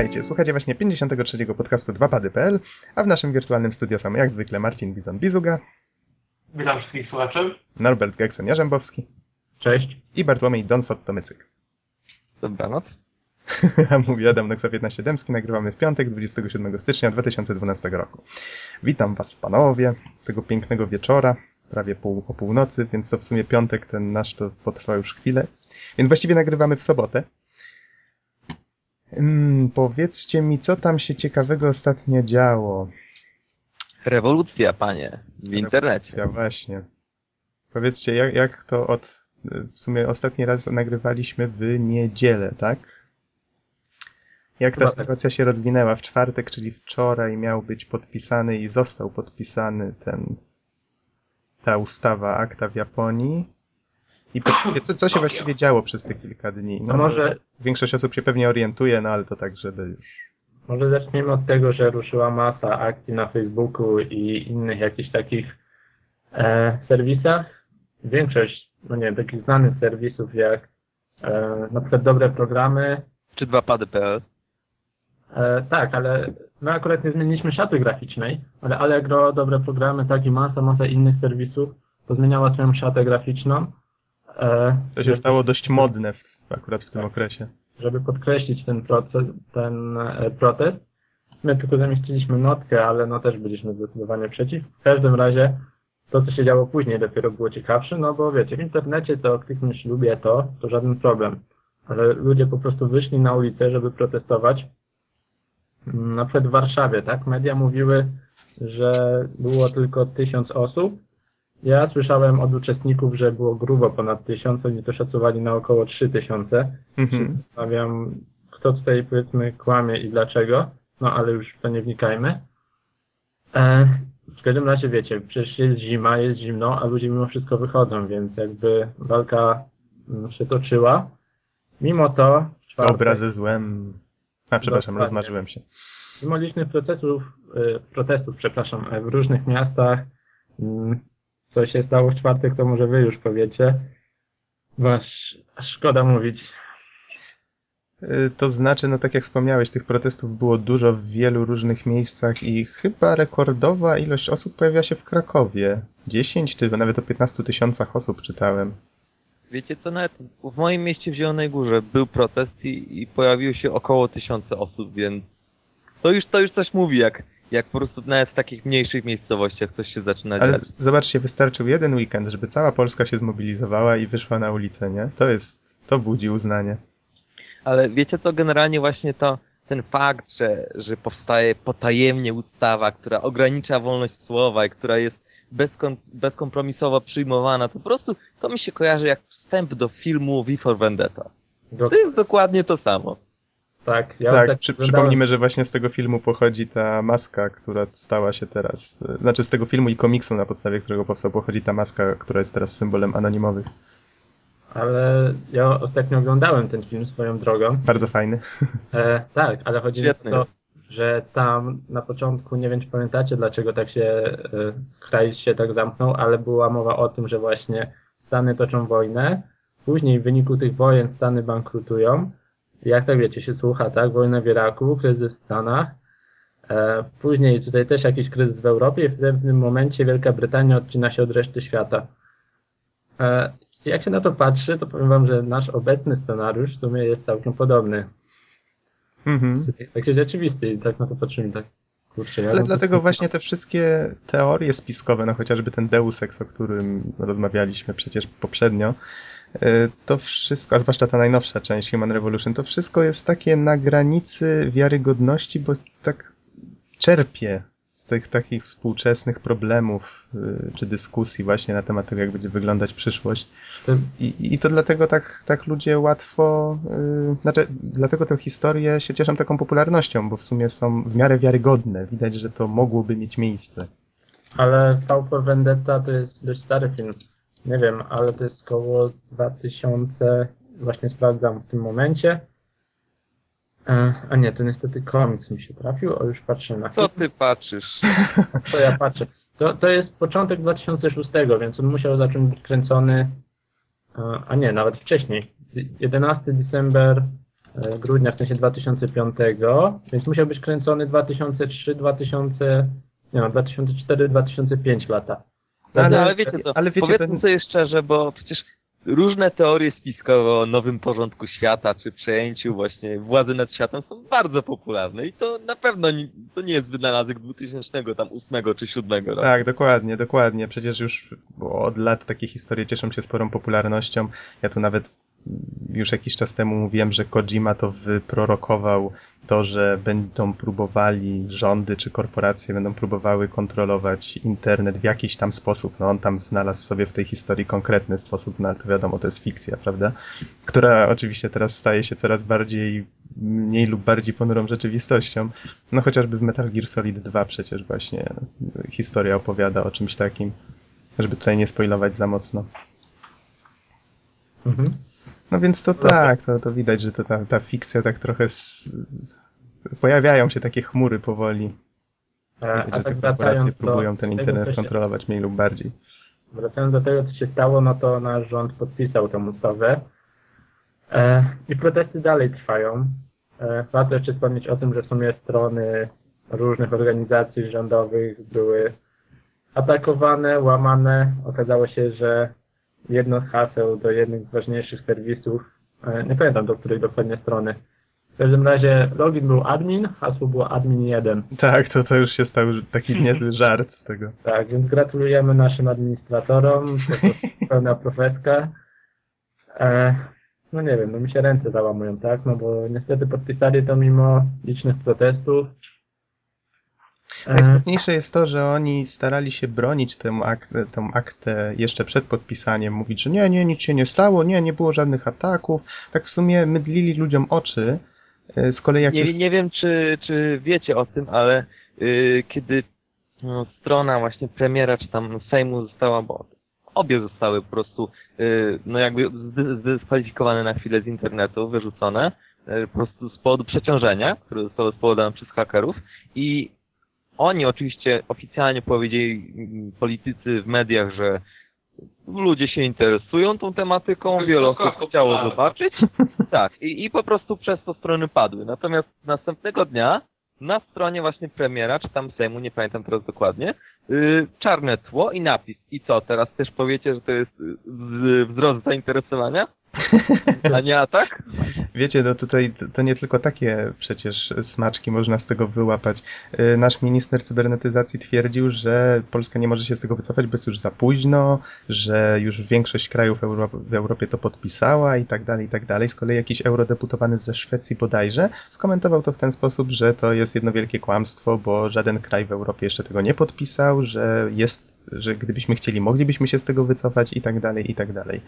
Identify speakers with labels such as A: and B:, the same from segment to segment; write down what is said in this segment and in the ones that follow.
A: Witajcie, słuchacie właśnie 53. podcastu 2pady.pl, a w naszym wirtualnym studio są jak zwykle Marcin Bizon-Bizuga.
B: Witam wszystkich słuchaczy.
A: Norbert Geksen-Jarzębowski.
B: Cześć.
A: I Bartłomiej Donsot-Tomycyk.
C: Dobranoc.
A: A mówi Adam Noxa 15 Dębski, nagrywamy w piątek 27 stycznia 2012 roku. Witam was panowie, tego pięknego wieczora, prawie pół, po północy, więc to w sumie piątek ten nasz to potrwa już chwilę. Więc właściwie nagrywamy w sobotę. Hmm, powiedzcie mi, co tam się ciekawego ostatnio działo?
C: Rewolucja, panie, w internecie.
A: Ja właśnie. Powiedzcie, jak, jak to od... W sumie ostatni raz nagrywaliśmy w niedzielę, tak? Jak ta
B: tak.
A: sytuacja się rozwinęła w czwartek, czyli wczoraj miał być podpisany i został podpisany ten ta ustawa akta w Japonii. I co, co się właściwie działo przez te kilka dni?
B: No może,
A: Większość osób się pewnie orientuje, no ale to tak, żeby już...
B: może zaczniemy od tego, że ruszyła masa akcji na Facebooku i innych jakichś takich e, serwisach. Większość, no nie wiem, takich znanych serwisów jak e, na przykład dobre programy.
C: Czy 2pady.pl?
B: E, tak, ale my akurat nie zmieniliśmy szaty graficznej, ale Allegro, dobre programy, tak i masa, masa innych serwisów pozmieniała swoją szatę graficzną. E,
A: To się stało dość modne w, akurat w tym okresie.
B: żeby podkreślić ten proces, ten e, protest. My tylko zamieściliśmy notkę, ale no też byliśmy zdecydowanie przeciw. W każdym razie to, co się działo później dopiero było ciekawsze, no bo wiecie, w internecie to kliknąć lubię to, to żaden problem. Ale ludzie po prostu wyszli na ulicę, żeby protestować. Mm, Na przykład w Warszawie, tak? Media mówiły, że było tylko tysiąc osób. Ja słyszałem od uczestników, że było grubo ponad tysiąc, oni to szacowali na około trzy tysiące.
A: Mhm.
B: Zastanawiam, kto tutaj powiedzmy kłamie i dlaczego, no ale już w to nie wnikajmy. E, w każdym razie wiecie, przecież jest zima, jest zimno, a ludzie mimo wszystko wychodzą, więc jakby walka mm, się toczyła. Mimo to, czwartek,
A: Dobra ze złem. A, przepraszam,
B: Dokładnie.
A: rozmarzyłem się.
B: mimo licznych procesów, y, protestów, przepraszam, w różnych miastach, mm, co się stało w czwartek, to może wy już powiecie, bo aż, aż szkoda mówić.
A: Y, To znaczy, no tak jak wspomniałeś, tych protestów było dużo w wielu różnych miejscach i chyba rekordowa ilość osób pojawia się w Krakowie. 10 czy nawet o 15 tysiącach osób czytałem.
C: Wiecie co, nawet w moim mieście w Zielonej Górze był protest i, i pojawiło się około tysiąca osób, więc to już, to już coś mówi, jak, jak po prostu nawet w takich mniejszych miejscowościach coś się zaczyna
A: Ale
C: dziać.
A: zobaczcie, wystarczył jeden weekend, żeby cała Polska się zmobilizowała i wyszła na ulicę, nie? To jest, to budzi uznanie.
C: Ale wiecie co, generalnie właśnie to ten fakt, że, że powstaje potajemnie ustawa, która ogranicza wolność słowa i która jest bezkon, bezkompromisowo przyjmowana, to po prostu to mi się kojarzy jak wstęp do filmu V for Vendetta.
B: Do,
C: To jest dokładnie to samo.
B: Tak, ja
A: tak,
B: tak
A: przy, przypomnijmy, że właśnie z tego filmu pochodzi ta maska, która stała się teraz, y, znaczy z tego filmu i komiksu, na podstawie którego powstał, pochodzi ta maska, która jest teraz symbolem anonimowych.
B: Ale ja ostatnio oglądałem ten film swoją drogą.
A: Bardzo fajny.
B: E, tak, ale chodzi mi o
C: Świetny
B: to,
C: jest.
B: że tam na początku, nie wiem czy pamiętacie, dlaczego tak się e, kraj się tak zamknął, ale była mowa o tym, że właśnie Stany toczą wojnę, później w wyniku tych wojen Stany bankrutują. Jak tak wiecie, się słucha, tak? Wojna w Iraku, kryzys w Stanach. E, później tutaj też jakiś kryzys w Europie i w pewnym momencie Wielka Brytania odcina się od reszty świata. E, jak się na to patrzy, to powiem wam, że nasz obecny scenariusz w sumie jest całkiem podobny.
A: Mhm.
B: Taki rzeczywisty i tak na to patrzymy, tak kurczę. Ja
A: Ale dlatego
B: to-
A: właśnie te wszystkie teorie spiskowe, no chociażby ten Deus Ex, o którym rozmawialiśmy przecież poprzednio, to wszystko, a zwłaszcza ta najnowsza część Human Revolution, to wszystko jest takie na granicy wiarygodności, bo tak czerpie z tych takich współczesnych problemów y, czy dyskusji właśnie na temat tego, jak będzie wyglądać przyszłość. I, I to dlatego tak, tak ludzie łatwo, yy, znaczy dlatego te historie się cieszą taką popularnością, bo w sumie są w miarę wiarygodne. Widać, że to mogłoby mieć miejsce.
B: ale V for Vendetta to jest dość stary film. Nie wiem, ale to jest koło 2000, właśnie sprawdzam w tym momencie. E, A nie, to niestety komiks mi się trafił, o już patrzę na
C: Co ty patrzysz?
B: co ja patrzę. To, to jest początek 2006, więc on musiał zacząć być kręcony, e, a nie, nawet wcześniej. 11 December e, grudnia, w sensie 2005, więc musiał być kręcony 2003, 2000, nie no, 2004, 2005 lata.
C: No,
A: Ale-
C: ale, wiecie co,
A: ale wiecie,
C: powiedzmy
A: to-
C: sobie szczerze, bo przecież różne teorie spiskowe o nowym porządku świata, czy przejęciu właśnie władzy nad światem są bardzo popularne i to na pewno nie, to nie jest wynalazek 2000, tam 8 czy 7 roku.
A: Tak, dokładnie, dokładnie. Przecież już od lat takie historie cieszą się sporą popularnością. Ja tu nawet już jakiś czas temu mówiłem, że Kojima to wyprorokował to, że będą próbowali rządy czy korporacje będą próbowały kontrolować internet w jakiś tam sposób. No on tam znalazł sobie w tej historii konkretny sposób, no ale to wiadomo, to jest fikcja, prawda? Która oczywiście teraz staje się coraz bardziej, mniej lub bardziej ponurą rzeczywistością. No chociażby w Metal Gear Solid 2 przecież właśnie historia opowiada o czymś takim, żeby tutaj nie spoilować za mocno.
B: Mhm.
A: No więc to tak, to, to widać, że to ta, ta fikcja tak trochę pojawiają się takie chmury powoli,
B: E, A
A: że
B: tak
A: te korporacje próbują ten internet
B: się-
A: kontrolować mniej lub bardziej.
B: Wracając do tego, co się stało, no to nasz rząd podpisał tę ustawę e, i protesty dalej trwają. E, warto jeszcze wspomnieć o tym, że w sumie strony różnych organizacji rządowych były atakowane, łamane. Okazało się, że jedno z haseł do jednych z ważniejszych serwisów, e, nie pamiętam do której dokładnie strony, w każdym razie login był admin, hasło było admin 1.
A: Tak, to, to już się stał taki niezły żart z tego.
B: Tak, więc gratulujemy naszym administratorom, to prostu pełna profeska. E, no nie wiem, no mi się ręce załamują, tak? No bo niestety podpisali to mimo licznych protestów. E,
A: Najsmutniejsze jest to, że oni starali się bronić tę, akt, tę aktę jeszcze przed podpisaniem, mówić, że nie, nie, nic się nie stało, nie, nie było żadnych ataków. Tak w sumie mydlili ludziom oczy. E, Z kolei jak
C: Nie,
A: już...
C: nie wiem, czy, czy wiecie o tym, ale y, kiedy no, strona właśnie premiera, czy tam Sejmu została, bo obie zostały po prostu, y, no jakby zdy- zdyskwalifikowane na chwilę z internetu, wyrzucone, y, po prostu z powodu przeciążenia, które zostało spowodowane przez hakerów i oni oczywiście oficjalnie powiedzieli politycy w mediach, że ludzie się interesują tą tematyką, wiele osób chciało zobaczyć. Tak, i, i po prostu przez to strony padły. Natomiast następnego dnia na stronie właśnie premiera, czy tam Sejmu, nie pamiętam teraz dokładnie, yy, czarne tło i napis. I co, teraz też powiecie, że to jest y, wzrost zainteresowania? A nie atak?
A: Wiecie, no tutaj to- nie tylko takie przecież smaczki można z tego wyłapać. Y, Nasz minister cybernetyzacji twierdził, że Polska nie może się z tego wycofać, bo jest już za późno, że już większość krajów w Europie to podpisała i tak dalej, i tak dalej. Z kolei jakiś eurodeputowany ze Szwecji bodajże skomentował to w ten sposób, że to jest jedno wielkie kłamstwo, bo żaden kraj w Europie jeszcze tego nie podpisał, że jest, że gdybyśmy chcieli, moglibyśmy się z tego wycofać i tak dalej, i tak dalej.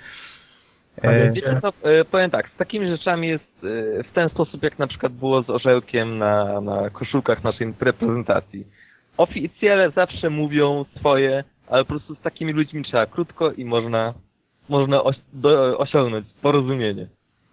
A: E,
C: Wiecie co, e, powiem tak, z takimi rzeczami jest e, w ten sposób, jak na przykład było z orzełkiem na, na koszulkach naszej reprezentacji. Oficjele zawsze mówią swoje, ale po prostu z takimi ludźmi trzeba krótko i można, można oś, do, osiągnąć porozumienie.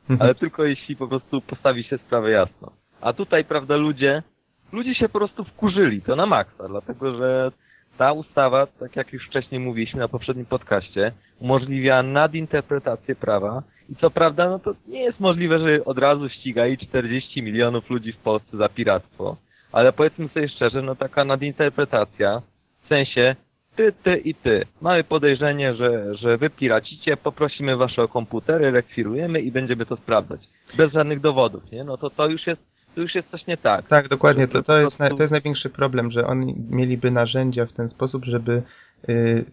A: mhm.
C: Ale tylko jeśli po prostu postawi się sprawę jasno. A tutaj, prawda, ludzie, ludzie się po prostu wkurzyli, to na maksa, dlatego że ta ustawa, tak jak już wcześniej mówiliśmy na poprzednim podcaście, umożliwia nadinterpretację prawa i co prawda, no to nie jest możliwe, że od razu ścigali 40 milionów ludzi w Polsce za piractwo, ale powiedzmy sobie szczerze, no taka nadinterpretacja, w sensie ty, ty i ty. Mamy podejrzenie, że, że wy piracicie, poprosimy wasze komputery, rekwirujemy i będziemy to sprawdzać. Bez żadnych dowodów, nie? No to to już jest, to już jest coś nie tak.
A: Tak, dokładnie. To, to, jest, to jest największy problem, że oni mieliby narzędzia w ten sposób, żeby y,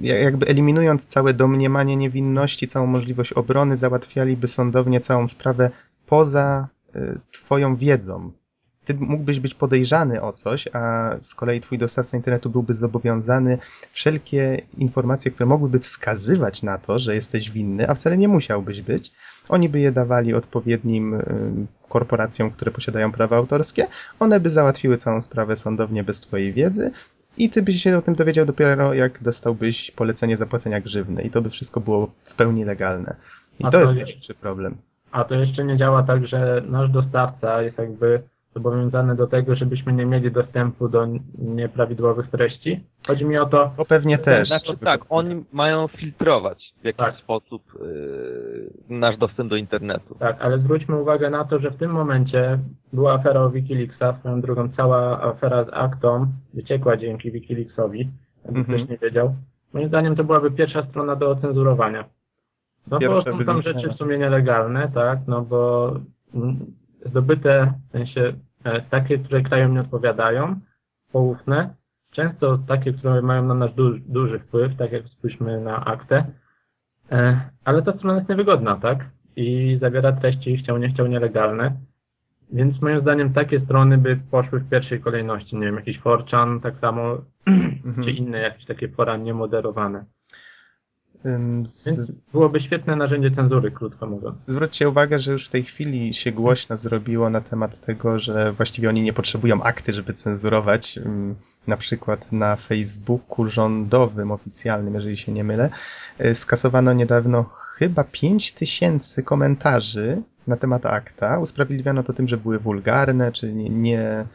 A: ja- jakby eliminując całe domniemanie niewinności, całą możliwość obrony, załatwialiby sądownie całą sprawę poza y, twoją wiedzą. Ty mógłbyś być podejrzany o coś, a z kolei twój dostawca internetu byłby zobowiązany wszelkie informacje, które mogłyby wskazywać na to, że jesteś winny, a wcale nie musiałbyś być. Oni by je dawali odpowiednim y, korporacjom, które posiadają prawa autorskie. One by załatwiły całą sprawę sądownie bez twojej wiedzy i ty byś się o tym dowiedział dopiero jak dostałbyś polecenie zapłacenia grzywny i to by wszystko było w pełni legalne. I to
B: to
A: jest
B: jest-
A: największy problem.
B: A to jeszcze nie działa tak, że nasz dostawca jest jakby zobowiązane do tego, żebyśmy nie mieli dostępu do nieprawidłowych treści. Chodzi mi o to,
A: Bo pewnie też.
C: Znaczy,
A: z tego,
C: tak, oni mają filtrować w jakiś
B: Tak.
C: sposób yy, nasz dostęp do internetu.
B: tak, ale zwróćmy uwagę na to, że w tym momencie była afera o Wikileaksa, swoją drogą cała afera z Actą wyciekła dzięki Wikileaksowi, jakby
A: Mhm.
B: ktoś nie wiedział. Moim zdaniem to byłaby pierwsza strona do ocenzurowania. No
A: Pierwsza
B: bo są tam rzeczy w sumie nielegalne, tak, no bo mm, zdobyte, w sensie e, takie, które krajom nie odpowiadają, poufne, często takie, które mają na nas duży, duży wpływ, tak jak spójrzmy na aktę, e, ale ta strona jest niewygodna, tak, i zawiera treści, chciał nie chciał, nielegalne, więc moim zdaniem takie strony by poszły w pierwszej kolejności, nie wiem, jakiś 4chan, tak samo,
A: Mhm.
B: czy inne jakieś takie fora niemoderowane.
A: Z...
B: Byłoby świetne narzędzie cenzury, krótko mówiąc.
A: Zwróćcie uwagę, że już w tej chwili się głośno zrobiło na temat tego, że właściwie oni nie potrzebują akty, żeby cenzurować. Na przykład na Facebooku rządowym, oficjalnym, jeżeli się nie mylę, y, skasowano niedawno chyba 5 tysięcy komentarzy na temat akta. Usprawiedliwiano to tym, że były wulgarne, czy nie, nie,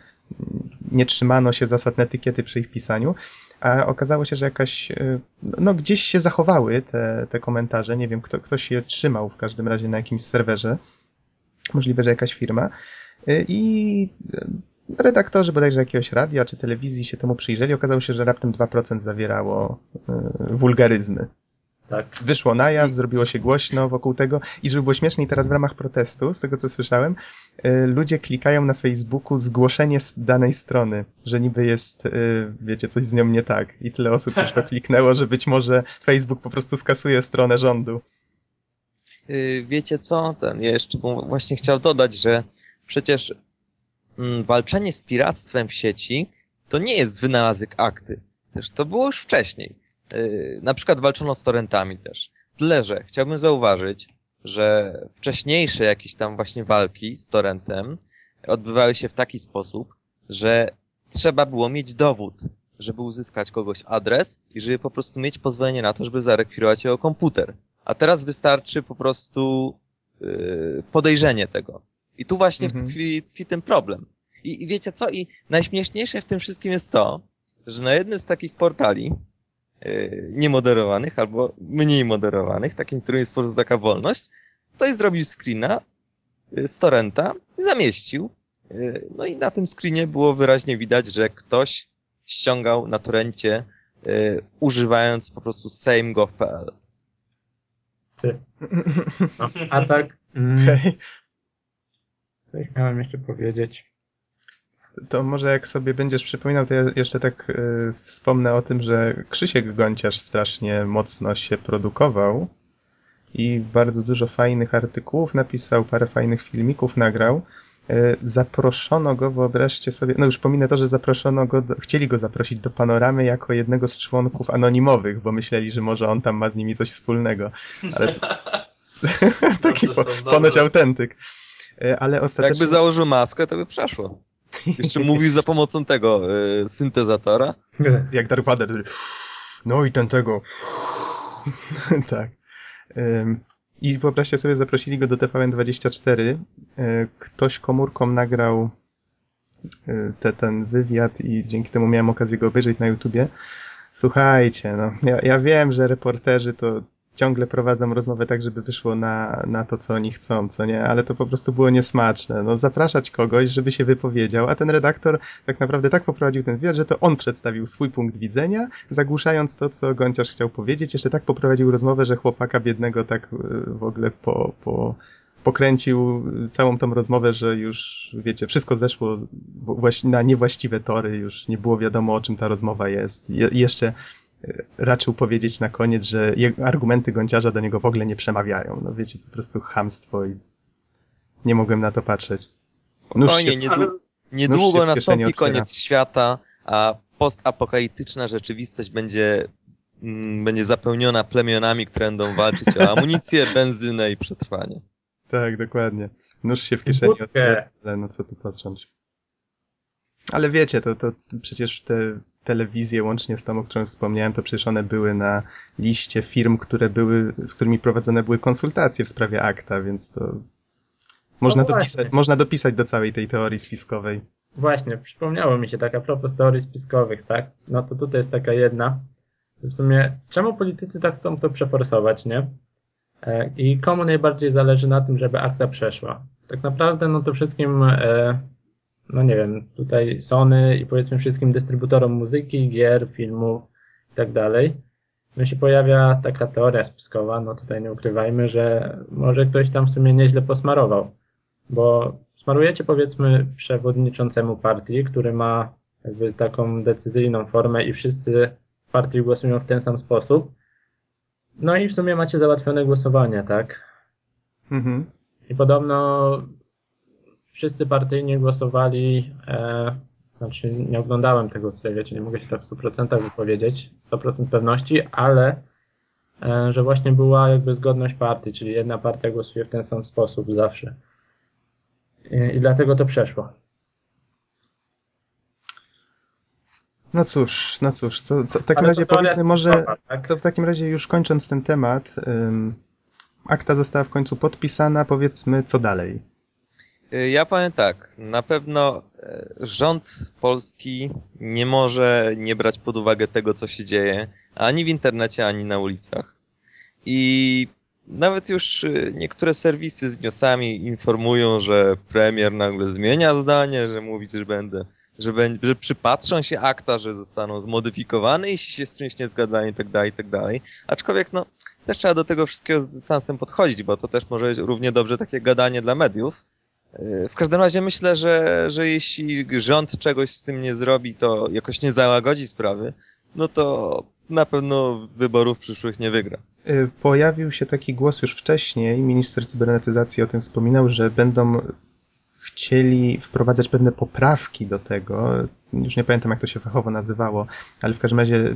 A: nie trzymano się zasad etykiety przy ich pisaniu. A okazało się, że jakaś, y, no gdzieś się zachowały te, te komentarze, nie wiem, kto, ktoś je trzymał w każdym razie na jakimś serwerze, możliwe, że jakaś firma. Y, i y, redaktorzy bodajże jakiegoś radia czy telewizji się temu przyjrzeli, okazało się, że raptem 2% zawierało wulgaryzmy.
B: Tak.
A: Wyszło na jaw, zrobiło się głośno wokół tego i żeby było śmieszniej, teraz w ramach protestu, z tego co słyszałem, y, ludzie klikają na Facebooku zgłoszenie z danej strony, że niby jest, y, wiecie, coś z nią nie tak. I tyle osób już to kliknęło, że być może Facebook po prostu skasuje stronę rządu.
C: Yy, wiecie co? Ten, ja jeszcze właśnie chciał dodać, że przecież mm, walczenie z piractwem w sieci to nie jest wynalazek akty. Też to było już wcześniej. Yy, na przykład walczono z torrentami też. Tyle, że chciałbym zauważyć, że wcześniejsze jakieś tam właśnie walki z torrentem odbywały się w taki sposób, że trzeba było mieć dowód, żeby uzyskać kogoś adres i żeby po prostu mieć pozwolenie na to, żeby zarekwirować jego komputer. A teraz wystarczy po prostu yy, podejrzenie tego. I tu właśnie
A: Mhm.
C: tkwi, tkwi ten problem. I, I wiecie co? I najśmieszniejsze w tym wszystkim jest to, że na jednym z takich portali niemoderowanych albo mniej moderowanych, takim, którym jest po prostu taka wolność, ktoś zrobił screena yy, z torrenta i zamieścił. Yy, no i na tym screenie było wyraźnie widać, że ktoś ściągał na torrencie używając po prostu same.gov.pl.
B: Ty. No, a tak, mm,
A: Okej.
B: coś miałem jeszcze powiedzieć.
A: To może jak sobie będziesz przypominał, to ja jeszcze tak y, wspomnę o tym, że Krzysiek Gonciarz strasznie mocno się produkował i bardzo dużo fajnych artykułów napisał, parę fajnych filmików nagrał. Y, zaproszono go, wyobraźcie sobie, no już pominę to, że zaproszono go, do, chcieli go zaprosić do Panoramy jako jednego z członków anonimowych, bo myśleli, że może on tam ma z nimi coś wspólnego. Ale taki po,
D: Dobrze
A: ponoć autentyk. Y, Ale ostatecznie...
C: Jakby założył maskę, to by przeszło. Jeszcze mówił za pomocą tego y, syntezatora.
A: jak Dark Vader. No i ten tego. tak. Ym, I wyobraźcie sobie, zaprosili go do TVN24. Y, Ktoś komórką nagrał y, te, ten wywiad i dzięki temu miałem okazję go obejrzeć na YouTubie. Słuchajcie, no, ja, ja wiem, że reporterzy to ciągle prowadzą rozmowę tak, żeby wyszło na, na to, co oni chcą, co nie, ale to po prostu było niesmaczne. No, zapraszać kogoś, żeby się wypowiedział, a ten redaktor tak naprawdę tak poprowadził ten wywiad, że to on przedstawił swój punkt widzenia, zagłuszając to, co Gonciarz chciał powiedzieć. Jeszcze tak poprowadził rozmowę, że chłopaka biednego tak y, w ogóle po, po, pokręcił całą tą rozmowę, że już, wiecie, wszystko zeszło właś- na niewłaściwe tory, już nie było wiadomo, o czym ta rozmowa jest. Je- jeszcze raczył powiedzieć na koniec, że argumenty Gonciarza do niego w ogóle nie przemawiają. No wiecie, po prostu chamstwo i nie mogłem na to patrzeć. Nóż
C: Spokojnie,
A: się-
C: niedługo
A: kieszeni
C: nastąpi
A: otwiera.
C: koniec świata, a postapokaliptyczna rzeczywistość będzie, mm, będzie zapełniona plemionami, które będą walczyć o amunicję, benzynę i przetrwanie.
A: Tak, dokładnie. Nóż się w kieszeni otwiera, ale no co tu patrząc. Ale wiecie, to, to przecież te telewizje, łącznie z tą, o którą wspomniałem, to przecież one były na liście firm, które były, z którymi prowadzone były konsultacje w sprawie akta, więc to Można,
B: No
A: dopisać, można dopisać do całej tej teorii spiskowej.
B: Właśnie, przypomniało mi się tak a propos teorii spiskowych, tak? No to tutaj jest taka jedna. W sumie, czemu politycy tak chcą to przeforsować, nie? E, I komu najbardziej zależy na tym, żeby akta przeszła? Tak naprawdę, no to wszystkim, e, no nie wiem, tutaj Sony i powiedzmy wszystkim dystrybutorom muzyki, gier, filmów i tak dalej. No się pojawia taka teoria spiskowa, no tutaj nie ukrywajmy, że może ktoś tam w sumie nieźle posmarował, bo smarujecie powiedzmy przewodniczącemu partii, który ma jakby taką decyzyjną formę i wszyscy w partii głosują w ten sam sposób. No i w sumie macie załatwione głosowanie, tak?
A: Mhm.
B: I podobno wszyscy partyjnie głosowali, e, znaczy nie oglądałem tego tutaj, wiecie, nie mogę się tak w 100% wypowiedzieć, 100% pewności, ale e, że właśnie była jakby zgodność partii, czyli jedna partia głosuje w ten sam sposób zawsze. I, i dlatego to przeszło.
A: No cóż, no cóż, co, co w takim
B: Ale
A: razie
B: to
A: powiedzmy może,
B: spiskowa, tak?
A: to w takim razie już kończąc ten temat, ym, akta została w końcu podpisana, powiedzmy co dalej.
C: Y, Ja powiem tak, na pewno e, rząd polski nie może nie brać pod uwagę tego, co się dzieje, ani w internecie, ani na ulicach. I nawet już y, niektóre serwisy z newsami informują, że premier nagle zmienia zdanie, że mówi, że będę, że, będzie, że przypatrzą się akta, że zostaną zmodyfikowane, jeśli się z czymś nie zgadzają i tak dalej, tak dalej. Aczkolwiek, no, też trzeba do tego wszystkiego z dystansem podchodzić, bo to też może być równie dobrze takie gadanie dla mediów. Yy, W każdym razie myślę, że, że jeśli rząd czegoś z tym nie zrobi, to jakoś nie załagodzi sprawy, no to na pewno wyborów przyszłych nie wygra.
A: Y, Pojawił się taki głos już wcześniej, minister cybernetyzacji o tym wspominał, że będą chcieli wprowadzać pewne poprawki do tego. Już nie pamiętam, jak to się fachowo nazywało, ale w każdym razie,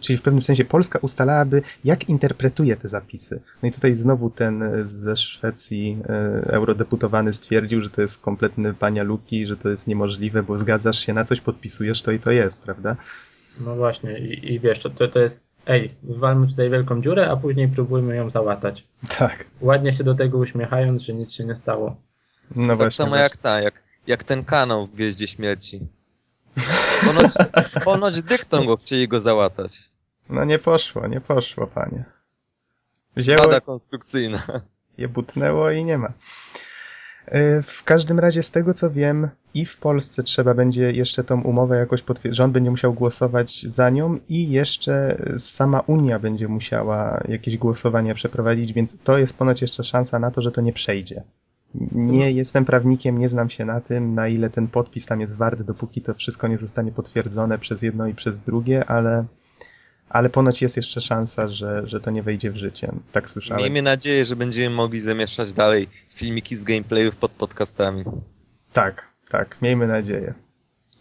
A: czyli w pewnym sensie Polska ustalałaby, jak interpretuje te zapisy. No i tutaj znowu ten ze Szwecji e, eurodeputowany stwierdził, że to jest kompletny pania luki, że to jest niemożliwe, bo zgadzasz się na coś, podpisujesz to i to jest, prawda?
B: No właśnie, i, i wiesz, to, to, to jest, ej, wywalmy tutaj wielką dziurę, a później próbujmy ją załatać.
A: Tak.
B: Ładnie się do tego uśmiechając, że nic się nie stało.
A: No
C: tak
A: właśnie.
C: samo
A: właśnie.
C: jak ta, jak, jak ten kanał w Gwieździe Śmierci. Ponoć, ponoć dyktą go chcieli go załatać.
A: No nie poszło, nie poszło, panie. Wzięło,
C: Pada konstrukcyjna.
A: je butnęło i nie ma. Y, W każdym razie, z tego co wiem, i w Polsce trzeba będzie jeszcze tą umowę jakoś potwierdzić. Rząd będzie musiał głosować za nią, i jeszcze sama Unia będzie musiała jakieś głosowanie przeprowadzić, więc to jest ponoć jeszcze szansa na to, że to nie przejdzie. Nie jestem prawnikiem, nie znam się na tym, na ile ten podpis tam jest wart, dopóki to wszystko nie zostanie potwierdzone przez jedno i przez drugie, ale, ale ponoć jest jeszcze szansa, że, że to nie wejdzie w życie. Tak słyszałem.
C: Miejmy nadzieję, że będziemy mogli zamieszczać dalej filmiki z gameplayów pod podcastami.
A: Tak, tak, miejmy nadzieję.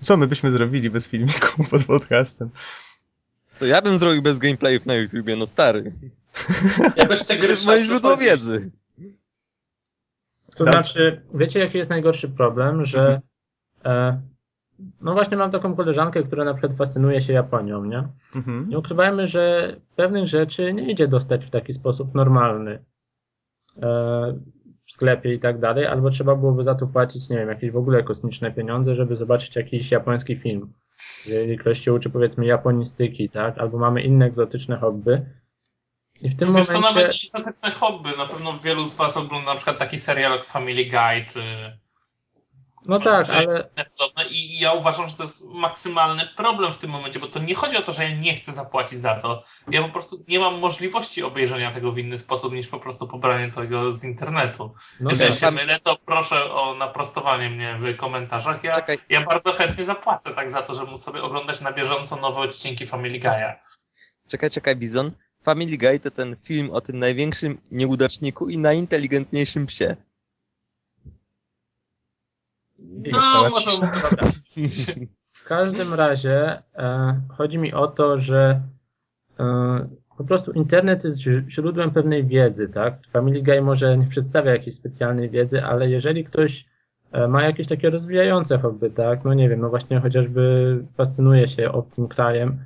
A: Co my byśmy zrobili bez filmiku pod podcastem?
C: Co ja bym zrobił bez gameplayów na YouTubie, no stary.
D: Jakoś te
C: To
D: gry
C: jest moje źródło wiedzy.
B: To
A: Dobrze.
B: znaczy, wiecie jaki jest najgorszy problem, że e, no właśnie mam taką koleżankę, która na przykład fascynuje się Japonią, nie?
A: Mhm.
B: Nie ukrywajmy, że pewnych rzeczy nie idzie dostać w taki sposób normalny e, w sklepie i tak dalej, albo trzeba byłoby za to płacić, nie wiem, jakieś w ogóle kosmiczne pieniądze, żeby zobaczyć jakiś japoński film. Jeżeli ktoś się uczy powiedzmy japonistyki, tak? Albo mamy inne egzotyczne hobby. I w tym
D: Wiesz
B: momencie...
D: nawet niestety hobby. Na pewno wielu z was ogląda na przykład taki serial jak Family Guy, czy
B: No tak,
D: czy
B: ale
D: podobne. I ja uważam, że to jest maksymalny problem w tym momencie, bo to nie chodzi o to, że ja nie chcę zapłacić za to. Ja po prostu nie mam możliwości obejrzenia tego w inny sposób niż po prostu pobranie tego z internetu.
B: no
D: Jeżeli
B: tak.
D: się mylę, to proszę o naprostowanie mnie w komentarzach. Ja,
C: Czekaj,
D: ja bardzo chętnie zapłacę tak za to, żeby móc sobie oglądać na bieżąco nowe odcinki Family Guy'a.
C: czekaj, czekaj, Bizon. Family Guy to ten film o tym największym nieudaczniku i najinteligentniejszym psie.
D: No, może dobra.
B: W każdym razie e, chodzi mi o to, że e, po prostu internet jest źródłem pewnej wiedzy, tak? Family Guy może nie przedstawia jakiejś specjalnej wiedzy, ale jeżeli ktoś e, ma jakieś takie rozwijające hobby, tak? No nie wiem, no właśnie chociażby fascynuje się obcym krajem,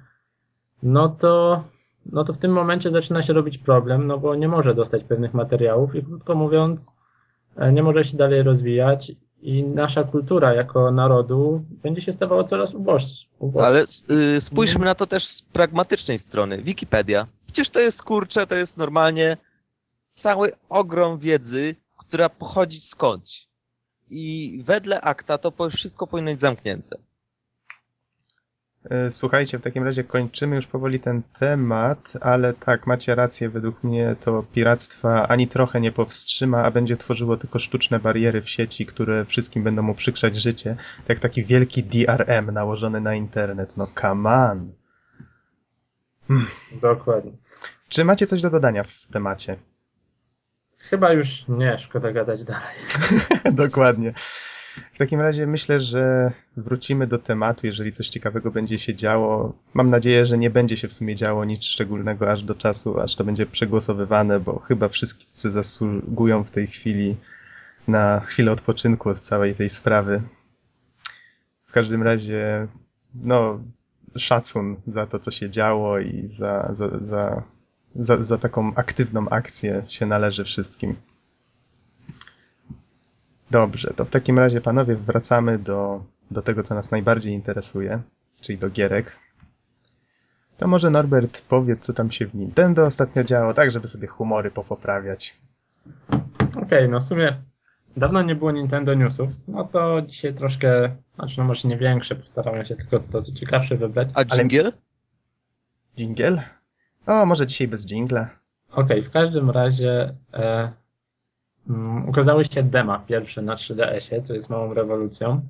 B: no to, no to w tym momencie zaczyna się robić problem, no bo nie może dostać pewnych materiałów i krótko mówiąc, e, nie może się dalej rozwijać i nasza kultura jako narodu będzie się stawała coraz uboższa.
C: Ale y, spójrzmy na to też z pragmatycznej strony. Wikipedia. Przecież to jest kurcze, to jest normalnie cały ogrom wiedzy, która pochodzi skądś. I wedle akta to wszystko powinno być zamknięte.
A: E, Słuchajcie, w takim razie kończymy już powoli ten temat, ale tak, macie rację, według mnie to piractwa ani trochę nie powstrzyma, a będzie tworzyło tylko sztuczne bariery w sieci, które wszystkim będą uprzykrzać życie. Tak jak taki wielki DRM nałożony na internet. No come on.
B: Dokładnie.
A: Czy macie coś do dodania w temacie?
B: Chyba już nie, szkoda gadać dalej.
A: Dokładnie. W takim razie myślę, że wrócimy do tematu, jeżeli coś ciekawego będzie się działo. Mam nadzieję, że nie będzie się w sumie działo nic szczególnego aż do czasu, aż to będzie przegłosowywane, bo chyba wszyscy zasługują w tej chwili na chwilę odpoczynku od całej tej sprawy. W każdym razie, no, szacun za to, co się działo i za, za, za, za, za taką aktywną akcję się należy wszystkim. Dobrze, to w takim razie, panowie, wracamy do, do tego, co nas najbardziej interesuje, czyli do gierek. To może Norbert powiedz, co tam się w Nintendo ostatnio działo, tak żeby sobie humory popoprawiać.
B: Okej, no w sumie dawno nie było Nintendo Newsów, no to dzisiaj troszkę, znaczy no może nie większe, postarałem się tylko to co ciekawsze wybrać.
C: A dżingiel?
A: Jingle? O, może dzisiaj bez jingla.
B: Okej, w każdym razie e, ukazały się dema pierwsze na 3DS-ie, co jest małą rewolucją,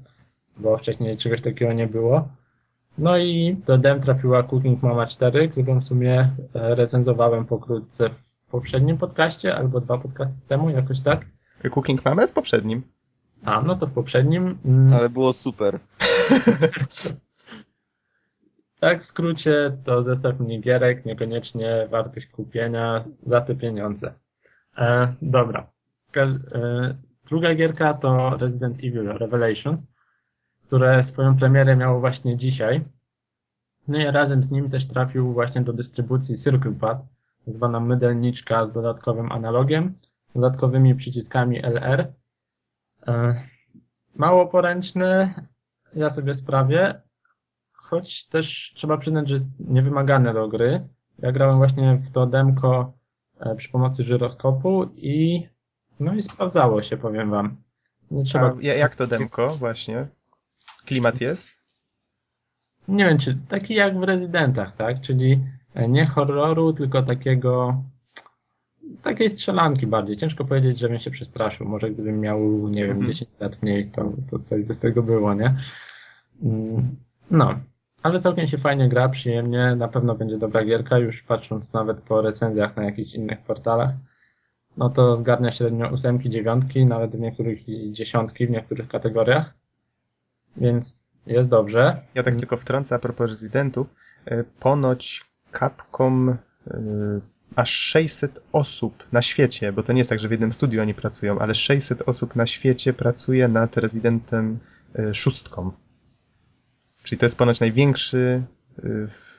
B: bo wcześniej czegoś takiego nie było. No i do dem trafiła Cooking Mama 4, którą w sumie e, recenzowałem pokrótce w poprzednim podcaście, albo dwa podcasty temu, jakoś tak.
A: Cooking mamy w poprzednim.
B: A, no to w poprzednim. mm,
C: Ale było super.
B: Tak, w skrócie to zestaw minigierek, niekoniecznie wartość kupienia za te pieniądze. E, dobra. E, druga gierka to Resident Evil Revelations, które swoją premierę miało właśnie dzisiaj. No i razem z nim też trafił właśnie do dystrybucji CirclePad, zwana mydelniczka z dodatkowym analogiem, dodatkowymi przyciskami LR. E, mało poręczny, ja sobie sprawię, choć też trzeba przyznać, że niewymagane do gry. Ja grałem właśnie w to demko e, przy pomocy żyroskopu i no i sprawdzało się, powiem wam. Nie trzeba,
A: A, ja- jak to demko, właśnie? Klimat jest?
B: nie wiem, czy taki jak w Rezydentach, tak? Czyli e, nie horroru, tylko takiego takiej strzelanki bardziej. Ciężko powiedzieć, żebym się przestraszył. Może gdybym miał, nie wiem,
A: Mhm.
B: 10 lat mniej, to, to coś by z tego było, nie? Mm, No, ale całkiem się fajnie gra, przyjemnie. Na pewno będzie dobra gierka, już patrząc nawet po recenzjach na jakichś innych portalach. No to zgarnia średnio ósemki, dziewiątki, nawet w niektórych i dziesiątki w niektórych kategoriach. Więc jest dobrze.
A: Ja tak tylko wtrącę a propos rezydentów. E, Ponoć Capcom e, aż 600 osób na świecie, bo to nie jest tak, że w jednym studiu oni pracują, ale 600 osób na świecie pracuje nad Rezydentem e, szóstką. Czyli to jest ponoć największy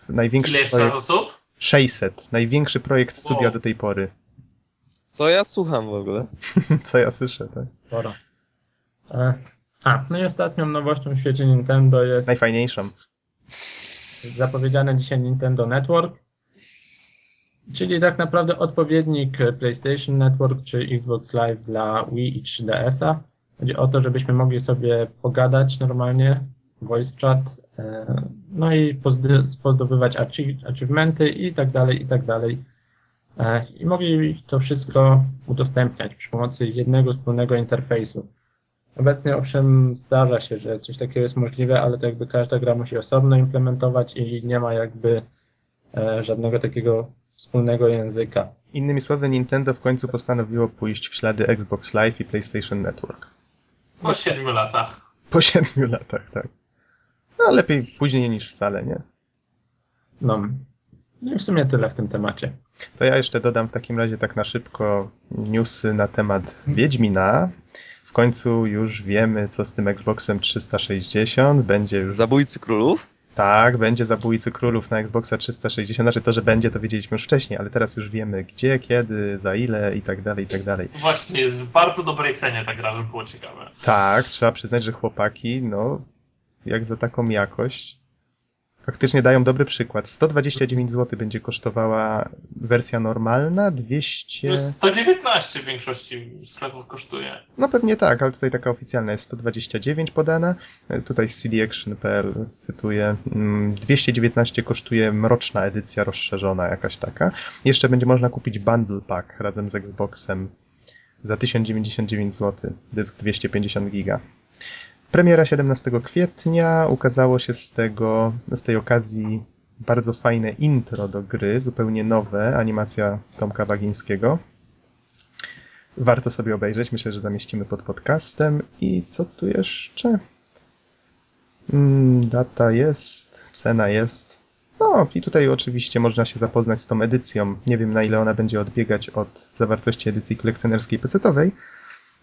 A: największy
D: Ile jeszcze raz
A: projekt.
D: osób?
A: 600. Największy projekt studia
D: Wow.
A: do tej pory.
C: Co ja słucham w ogóle?
A: Co ja słyszę, tak?
B: Sporo. E, A, no i ostatnią nowością w świecie Nintendo jest
A: Najfajniejszą.
B: zapowiedziane dzisiaj Nintendo Network, czyli tak naprawdę odpowiednik PlayStation Network czy Xbox Live dla Wii i 3DS-a. Chodzi o to, żebyśmy mogli sobie pogadać normalnie, voice chat, e, no i pozdobywać achie- achievementy i tak dalej, i tak dalej. E, I mogli to wszystko udostępniać przy pomocy jednego wspólnego interfejsu. Obecnie owszem zdarza się, że coś takiego jest możliwe, ale to jakby każda gra musi osobno implementować i nie ma jakby e, żadnego takiego wspólnego języka.
A: Innymi słowy, Nintendo w końcu postanowiło pójść w ślady Xbox Live i PlayStation Network.
D: Po siedmiu latach.
A: Po siedmiu latach, tak. No lepiej później niż wcale, nie?
B: No. No i w sumie tyle w tym temacie.
A: To ja jeszcze dodam w takim razie tak na szybko newsy na temat Wiedźmina. W końcu już wiemy, co z tym Xboxem 360. Będzie już.
C: Zabójcy królów?
A: Tak, będzie Zabójcy Królów na Xboxa 360. Znaczy to, że będzie, to wiedzieliśmy już wcześniej, ale teraz już wiemy gdzie, kiedy, za ile i tak dalej, i tak dalej.
D: Właśnie, jest w bardzo dobrej cenie ta gra, żeby było ciekawe.
A: Tak, trzeba przyznać, że chłopaki, no, jak za taką jakość, faktycznie dają dobry przykład. 129 zł będzie kosztowała wersja normalna, 200...
D: Plus 119 w większości sklepów kosztuje.
A: No pewnie tak, ale tutaj taka oficjalna jest 129 podana. Tutaj z cdaction.pl cytuję. mm, 219 kosztuje mroczna edycja rozszerzona, jakaś taka. Jeszcze będzie można kupić bundle pack razem z Xboxem za 1099 zł. Dysk 250 giga. Premiera 17 kwietnia. Ukazało się z tego, z tej okazji bardzo fajne intro do gry, zupełnie nowe, animacja Tomka Bagińskiego. Warto sobie obejrzeć, myślę, że zamieścimy pod podcastem. I co tu jeszcze? Mm, data jest, cena jest. No i tutaj oczywiście można się zapoznać z tą edycją. Nie wiem na ile ona będzie odbiegać od zawartości edycji kolekcjonerskiej pecetowej,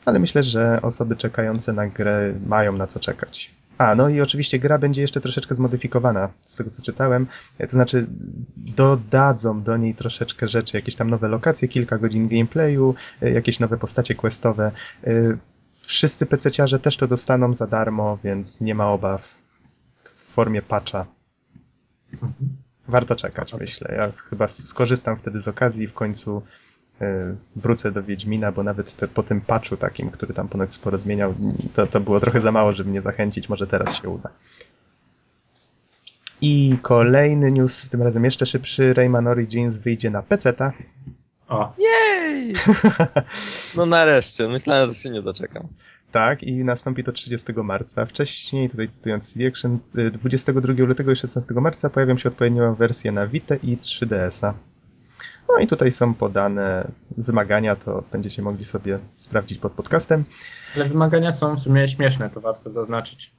A: ale myślę, że osoby czekające na grę mają na co czekać. A, no i oczywiście gra będzie jeszcze troszeczkę zmodyfikowana, z tego co czytałem. E, To znaczy, dodadzą do niej troszeczkę rzeczy, jakieś tam nowe lokacje, kilka godzin gameplayu, e, jakieś nowe postacie questowe. E, Wszyscy pececiarze też to dostaną za darmo, więc nie ma obaw w formie patcha. Warto czekać, myślę. Ja chyba skorzystam wtedy z okazji i w końcu wrócę do Wiedźmina, bo nawet te, po tym patchu takim, który tam ponoć sporo zmieniał, to, to było trochę za mało, żeby mnie zachęcić. Może teraz się uda. I kolejny news, tym razem jeszcze szybszy. Rayman Origins wyjdzie na PC-ta.
B: O,
C: Jej! No nareszcie, myślałem, że się nie doczekam.
A: Tak, i nastąpi to 30 marca. Wcześniej, tutaj cytując CD Action, y, 22 lutego i 16 marca pojawią się odpowiednio wersje na Vita i 3DS-a. No i tutaj są podane wymagania, to będziecie mogli sobie sprawdzić pod podcastem.
B: ale wymagania są w sumie śmieszne, to warto zaznaczyć.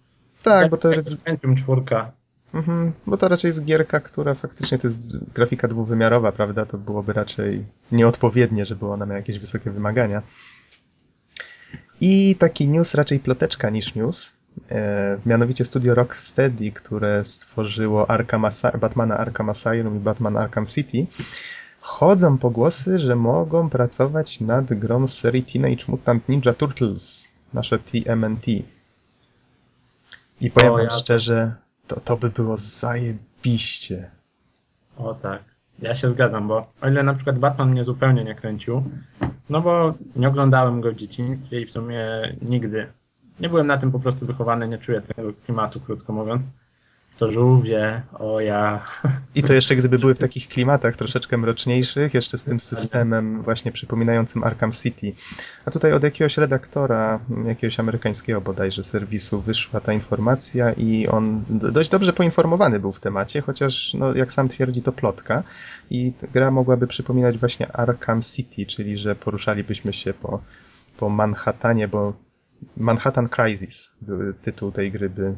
A: Tak, bo to
B: Jak
A: jest,
B: Pentium czwórka.
A: mhm, bo to raczej jest gierka, która faktycznie to jest grafika dwuwymiarowa, prawda? To byłoby raczej nieodpowiednie, żeby ona miała jakieś wysokie wymagania. I taki news, raczej ploteczka niż news. E, mianowicie studio Rocksteady, które stworzyło Arkham Asy- Batmana Arkham Asylum i Batman Arkham City, chodzą pogłosy, że mogą pracować nad grą z serii Teenage Mutant Ninja Turtles, nasze TMNT. I powiem
B: O,
A: wam
B: ja-
A: szczerze, to, to by było zajebiście.
B: O tak, ja się zgadzam, bo o ile na przykład Batman mnie zupełnie nie kręcił, no bo nie oglądałem go w dzieciństwie i w sumie nigdy. Nie byłem na tym po prostu wychowany, nie czuję tego klimatu, krótko mówiąc. To żółwie, o ja.
A: I to jeszcze gdyby były w takich klimatach troszeczkę mroczniejszych, jeszcze z tym systemem właśnie przypominającym Arkham City. A tutaj od jakiegoś redaktora, jakiegoś amerykańskiego bodajże serwisu wyszła ta informacja i on dość dobrze poinformowany był w temacie, chociaż no, jak sam twierdzi to plotka i gra mogłaby przypominać właśnie Arkham City, czyli że poruszalibyśmy się po, po Manhattanie, bo Manhattan Crisis tytuł tej gry by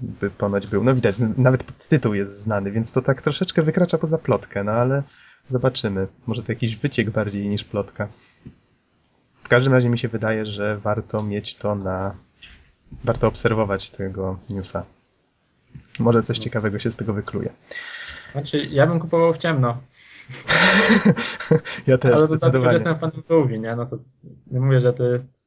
A: by ponoć był. No widać, nawet tytuł jest znany, więc to tak troszeczkę wykracza poza plotkę, no ale zobaczymy. Może to jakiś wyciek bardziej niż plotka. W każdym razie mi się wydaje, że warto mieć to na... Warto obserwować tego newsa. Może coś ciekawego się z tego wykluje.
B: Znaczy, ja bym kupował w ciemno.
A: ja też,
B: ale to że
A: zdecydowanie.
B: jestem fanem żółwi, nie? No to nie mówię, że to jest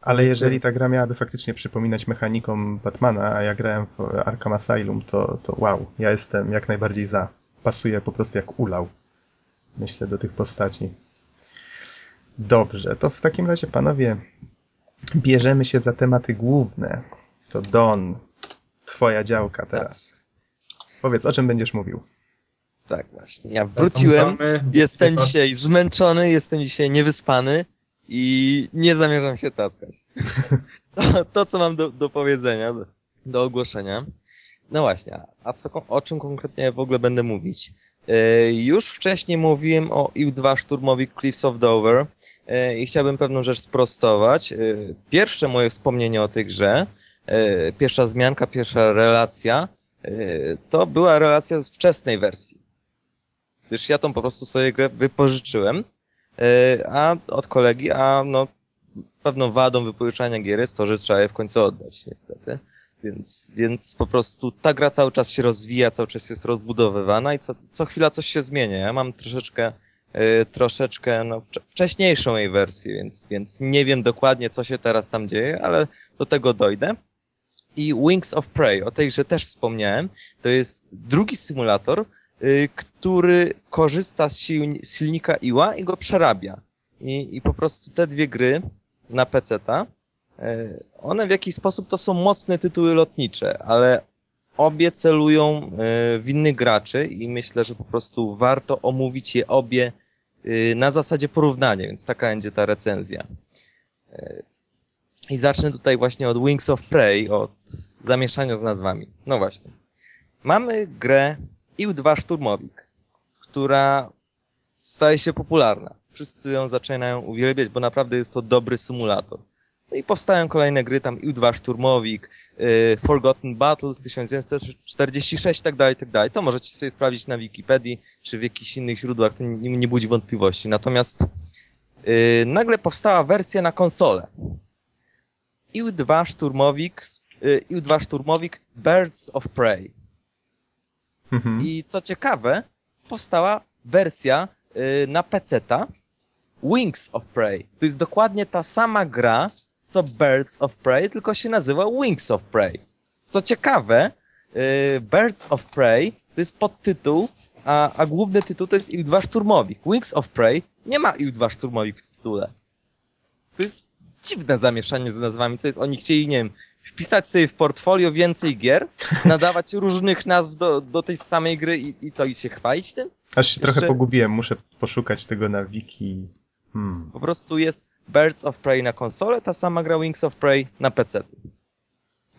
A: Ale jeżeli ta gra miałaby faktycznie przypominać mechanikom Batmana, a ja grałem w Arkham Asylum, to, to wow, ja jestem jak najbardziej za. Pasuje po prostu jak ulał. Myślę do tych postaci. Dobrze, to w takim razie panowie bierzemy się za tematy główne. To Don, twoja działka teraz. Powiedz, o czym będziesz mówił?
C: Tak właśnie, ja wróciłem, jestem dzisiaj zmęczony, jestem dzisiaj niewyspany i nie zamierzam się taskać. To, to co mam do, do powiedzenia, do, ogłoszenia. No właśnie, a co, o czym konkretnie w ogóle będę mówić? E, już wcześniej mówiłem o IU-2 szturmowi Cliffs of Dover e, i chciałbym pewną rzecz sprostować. E, pierwsze moje wspomnienie o tej grze, pierwsza zmianka, pierwsza relacja, to była relacja z wczesnej wersji gdyż ja tą po prostu sobie grę wypożyczyłem, a od kolegi, a no pewną wadą wypożyczania gier jest to, że trzeba je w końcu oddać, niestety. Więc, więc po prostu ta gra cały czas się rozwija, cały czas jest rozbudowywana i co, co chwila coś się zmienia. Ja mam troszeczkę, y, troszeczkę no, wcze- wcześniejszą jej wersję, więc, więc nie wiem dokładnie, co się teraz tam dzieje, ale do tego dojdę. I Wings of Prey, o tej grze też wspomniałem, to jest drugi symulator, który korzysta z, silni- z silnika Iła i go przerabia. I, I po prostu te dwie gry na PC-ta, e, one w jakiś sposób to są mocne tytuły lotnicze, ale obie celują e, w innych graczy i myślę, że po prostu warto omówić je obie na zasadzie porównania, więc taka będzie ta recenzja. I zacznę tutaj właśnie od Wings of Prey, od zamieszania z nazwami. No właśnie. Mamy grę IL-2 Szturmowik, która staje się popularna. Wszyscy ją zaczynają uwielbiać, bo naprawdę jest to dobry symulator. No i powstają kolejne gry, tam IL-2 Szturmowik, y, Forgotten Battles 1946 tak dalej, tak dalej. To możecie sobie sprawdzić na Wikipedii, czy w jakichś innych źródłach, to nie, nie budzi wątpliwości. Natomiast y, nagle powstała wersja na konsolę. IL-2 Szturmowik, y, IL-2 Szturmowik Birds of Prey.
A: Mhm.
C: I co ciekawe, powstała wersja y, na PC-ta Wings of Prey. To jest dokładnie ta sama gra, co Birds of Prey, tylko się nazywa Wings of Prey. Co ciekawe, y, Birds of Prey to jest podtytuł, a, a główny tytuł to jest IL-2 Szturmowik. Wings of Prey nie ma IL-2 Szturmowik w tytule. To jest dziwne zamieszanie z nazwami, co jest, oni chcieli, nie wiem, wpisać sobie w portfolio więcej gier, nadawać różnych nazw do, do tej samej gry i, i co, i się chwalić tym?
A: Aż się trochę
C: jeszcze-
A: pogubiłem, muszę poszukać tego na wiki. Hmm.
C: Po prostu jest Birds of Prey na konsolę, ta sama gra Wings of Prey na PC.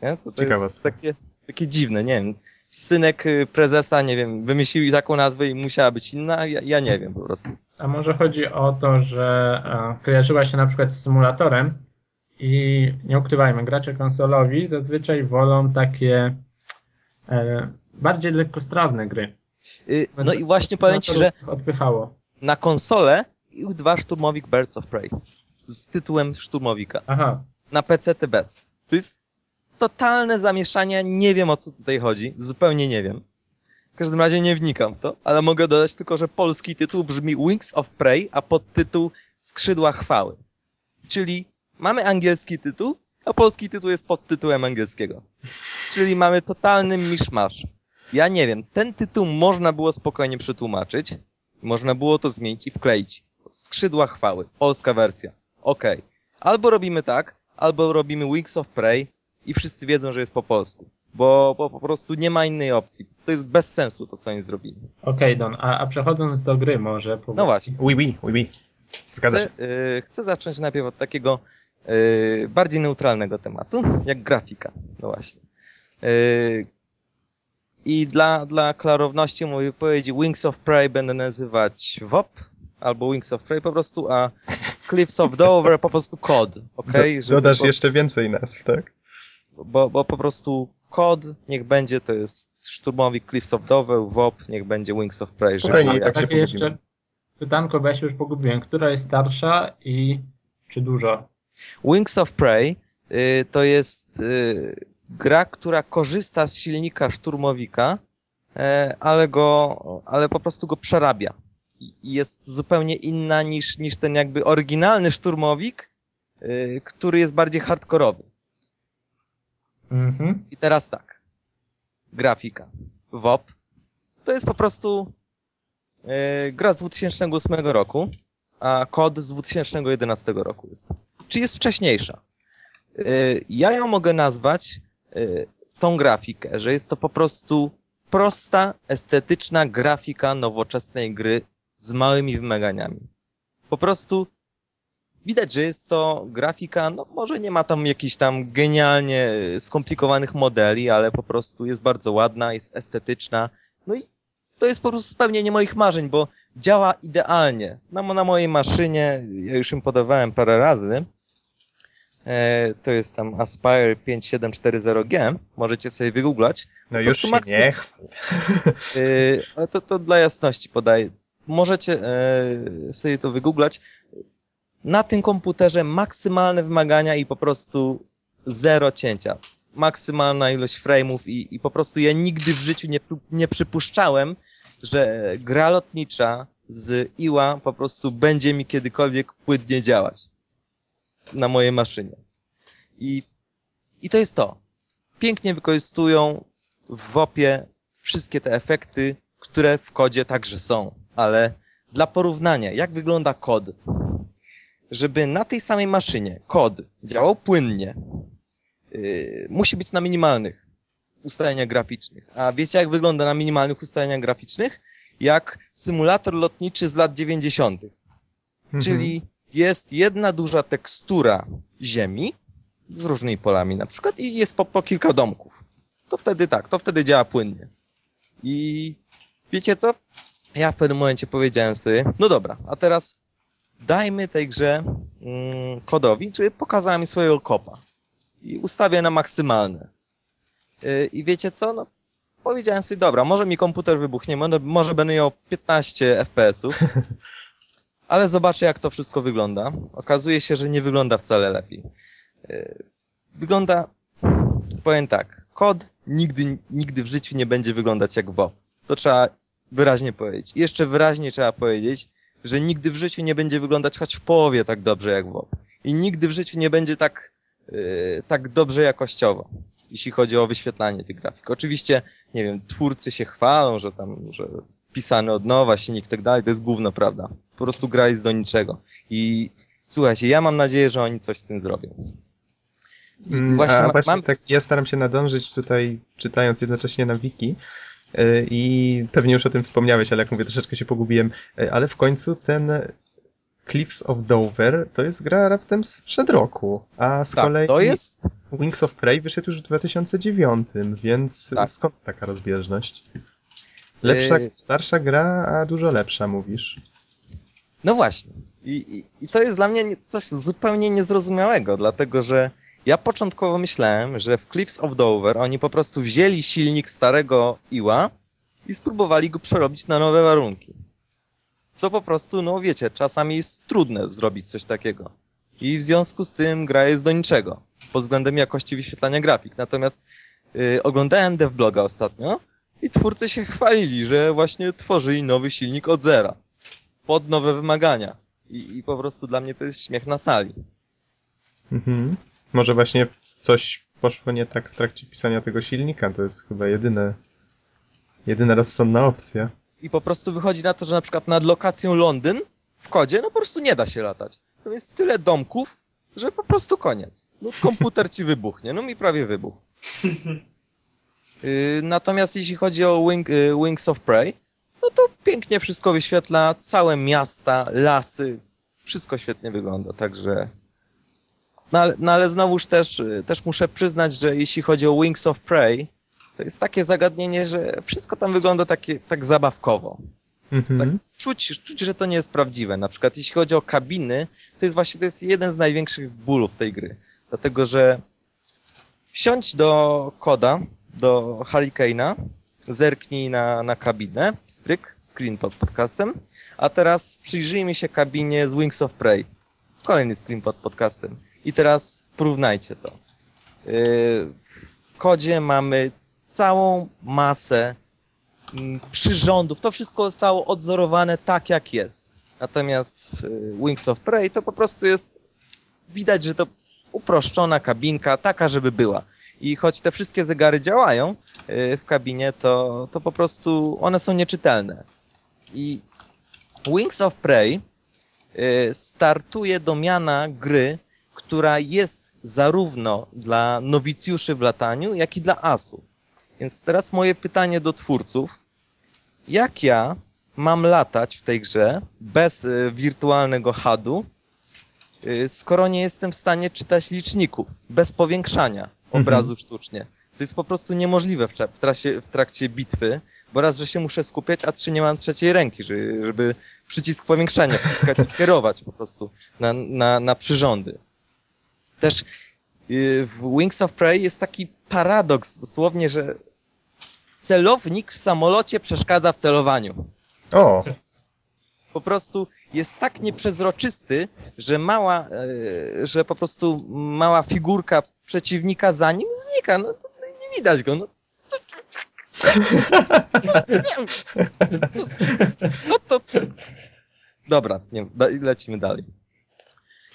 C: Nie? To, to jest takie, takie dziwne, nie wiem. Synek y, prezesa, nie wiem, wymyślił taką nazwę i musiała być inna, ja, ja nie wiem po prostu.
B: A może chodzi o to, że e, kojarzyła się na przykład z symulatorem i nie ukrywajmy, gracze konsolowi zazwyczaj wolą takie e, bardziej lekkostrawne gry.
C: Y, No i właśnie powiem ci, że
B: Odpychało.
C: na konsolę IL-2 Szturmowik Birds of Prey z tytułem Szturmowika.
B: Aha,
C: na PC bez. To jest totalne zamieszanie, nie wiem o co tutaj chodzi, zupełnie nie wiem. W każdym razie nie wnikam w to, ale mogę dodać tylko, że polski tytuł brzmi Wings of Prey, a podtytuł Skrzydła Chwały. Czyli mamy angielski tytuł, a polski tytuł jest pod tytułem angielskiego. Czyli mamy totalny miszmasz. Ja nie wiem, ten tytuł można było spokojnie przetłumaczyć, można było to zmienić i wkleić. Skrzydła Chwały, polska wersja. Okej. Albo robimy tak, albo robimy Wings of Prey i wszyscy wiedzą, że jest po polsku. Bo, bo po prostu nie ma innej opcji. To jest bez sensu to, co oni zrobili.
B: okej Don, a, a przechodząc do gry może. powiedz-
C: No właśnie.
A: Oui, oui, oui, oui. Zgadza się.
C: Chcę, y, chcę zacząć najpierw od takiego bardziej neutralnego tematu, jak grafika. No właśnie. Y, I dla, dla klarowności mojej wypowiedzi Wings of Prey będę nazywać WOP albo Wings of Prey po prostu, a Cliffs of Dover po prostu kod, okej?
A: Do, dodasz
C: po-
A: jeszcze więcej nazw, tak?
C: bo, bo po prostu kod niech będzie, to jest szturmowik Cliffs of Dover, WOP niech będzie Wings of Prey.
A: Spokojnie, i tak się
B: Takie jeszcze pytanko, bo ja się już pogubiłem. Która jest starsza i czy dużo?
C: Wings of Prey y, to jest y, gra, która korzysta z silnika szturmowika, e, ale go, ale po prostu go przerabia. Jest zupełnie inna niż, niż ten jakby oryginalny szturmowik, y, który jest bardziej hardkorowy.
B: Mhm.
C: I teraz tak. Grafika. WOP. To jest po prostu gra z 2008 roku, a kod z 2011 roku jest. Czy jest wcześniejsza. E, ja ją mogę nazwać e, tą grafikę, że jest to po prostu prosta, estetyczna grafika nowoczesnej gry z małymi wymaganiami. Po prostu Widać, że jest to grafika, no może nie ma tam jakichś tam genialnie skomplikowanych modeli, ale po prostu jest bardzo ładna, jest estetyczna. No i to jest po prostu spełnienie moich marzeń, bo działa idealnie. Na, na mojej maszynie, ja już ją podawałem parę razy, e, to jest tam Aspire 5740G, możecie sobie wygooglać.
A: No już się
C: maksy-
A: nie.
C: Yy, ale to, to dla jasności podaję. Możecie e, sobie to wygooglać. Na tym komputerze maksymalne wymagania i po prostu zero cięcia. maksymalna ilość frame'ów i, i po prostu ja nigdy w życiu nie, nie przypuszczałem, że gra lotnicza z Iła po prostu będzie mi kiedykolwiek płynnie działać na mojej maszynie. I, i to jest to. Pięknie wykorzystują w WOP-ie wszystkie te efekty, które w kodzie także są, ale dla porównania, jak wygląda kod? Żeby na tej samej maszynie kod działał płynnie, yy, musi być na minimalnych ustaleniach graficznych. A wiecie, jak wygląda na minimalnych ustaleniach graficznych? Jak symulator lotniczy z lat 90.
A: Mhm.
C: Czyli jest jedna duża tekstura ziemi z różnymi polami na przykład i jest po, po kilka domków. To wtedy tak, to wtedy działa płynnie. I wiecie co? Ja w pewnym momencie powiedziałem sobie, no dobra, a teraz dajmy tej grze mm, kodowi, czyli pokazałem mi swojego kopa i ustawię na maksymalne. Yy, I wiecie co? No, powiedziałem sobie, dobra, może mi komputer wybuchnie, może, będę miał 15 FPS-ów, ale zobaczę, jak to wszystko wygląda. Okazuje się, że nie wygląda wcale lepiej. Yy, Wygląda, powiem tak, kod nigdy, nigdy w życiu nie będzie wyglądać jak WoP. To trzeba wyraźnie powiedzieć. I jeszcze wyraźnie trzeba powiedzieć, że nigdy w życiu nie będzie wyglądać choć w połowie tak dobrze jak WoP. I nigdy w życiu nie będzie tak, yy, tak dobrze jakościowo, jeśli chodzi o wyświetlanie tych grafik. Oczywiście, nie wiem, twórcy się chwalą, że tam, że pisany od nowa, silnik i tak dalej, to jest gówno, prawda? Po prostu gra jest do niczego. I słuchajcie, ja mam nadzieję, że oni coś z tym zrobią.
A: Mm,
C: właśnie
A: A
C: ma-
A: właśnie
C: mam-
A: tak, ja staram się nadążyć tutaj, czytając jednocześnie na wiki. y, I pewnie już o tym wspomniałeś, ale jak mówię, troszeczkę się pogubiłem. y, Ale w końcu ten Cliffs of Dover to jest gra raptem sprzed roku. A z
C: Tak,
A: kolei
C: to jest
A: Wings of Prey wyszedł już w 2009, więc
C: Tak.
A: skąd taka rozbieżność? Lepsza,
C: Yy.
A: starsza gra, a dużo lepsza, mówisz.
C: No właśnie. I, i, I to jest dla mnie nie- coś zupełnie niezrozumiałego, dlatego że ja początkowo myślałem, że w Cliffs of Dover oni po prostu wzięli silnik starego Iła i spróbowali go przerobić na nowe warunki. Co po prostu, no wiecie, czasami jest trudne zrobić coś takiego. I w związku z tym gra jest do niczego pod względem jakości wyświetlania grafik. Natomiast y, oglądałem devbloga ostatnio i twórcy się chwalili, że właśnie tworzyli nowy silnik od zera pod nowe wymagania. I, I po prostu dla mnie to jest śmiech na sali.
A: Mhm. Może właśnie coś poszło nie tak w trakcie pisania tego silnika, to jest chyba jedyne, jedyna rozsądna opcja.
C: I po prostu wychodzi na to, że na przykład nad lokacją Londyn w kodzie, no po prostu nie da się latać. To jest tyle domków, że po prostu koniec. No komputer ci wybuchnie, no mi prawie wybuchł. Yy, natomiast jeśli chodzi o Wing, y, Wings of Prey, no to pięknie wszystko wyświetla, całe miasta, lasy, wszystko świetnie wygląda, także... No ale, no ale znowuż też, y, też muszę przyznać, że jeśli chodzi o Wings of Prey, to jest takie zagadnienie, że wszystko tam wygląda takie, tak zabawkowo.
A: Mhm.
C: Tak, czuć, czuć, że to nie jest prawdziwe. Na przykład jeśli chodzi o kabiny, to jest właśnie to jest jeden z największych bólów tej gry. Dlatego, że wsiądź do koda, do Hurricane'a, zerknij na, na kabinę, stryk, screen pod podcastem, a teraz przyjrzyjmy się kabinie z Wings of Prey. Kolejny screen pod podcastem. I teraz porównajcie to. Yy, w kodzie mamy całą masę mm, przyrządów. To wszystko zostało odzorowane tak, jak jest. Natomiast y, Wings of Prey to po prostu jest widać, że to uproszczona kabinka, taka, żeby była. I choć te wszystkie zegary działają y, w kabinie, to, to po prostu one są nieczytelne. I Wings of Prey y, startuje do miana gry, która jest zarówno dla nowicjuszy w lataniu, jak i dla asów. Więc teraz moje pytanie do twórców. Jak ja mam latać w tej grze bez y, wirtualnego HUD-u, y, skoro nie jestem w stanie czytać liczników, bez powiększania obrazu sztucznie? Co jest po prostu niemożliwe w, trasie, w trakcie bitwy, bo raz, że się muszę skupiać, a trzy nie mam trzeciej ręki, żeby, żeby przycisk powiększania wciskać i kierować po prostu na, na, na przyrządy. Też y, w Wings of Prey jest taki paradoks dosłownie, że celownik w samolocie przeszkadza w celowaniu.
A: O,
C: Po prostu jest tak nieprzezroczysty, że mała, e, że po prostu mała figurka przeciwnika za nim znika. No, nie widać go. No, no to... Dobra, nie, lecimy dalej.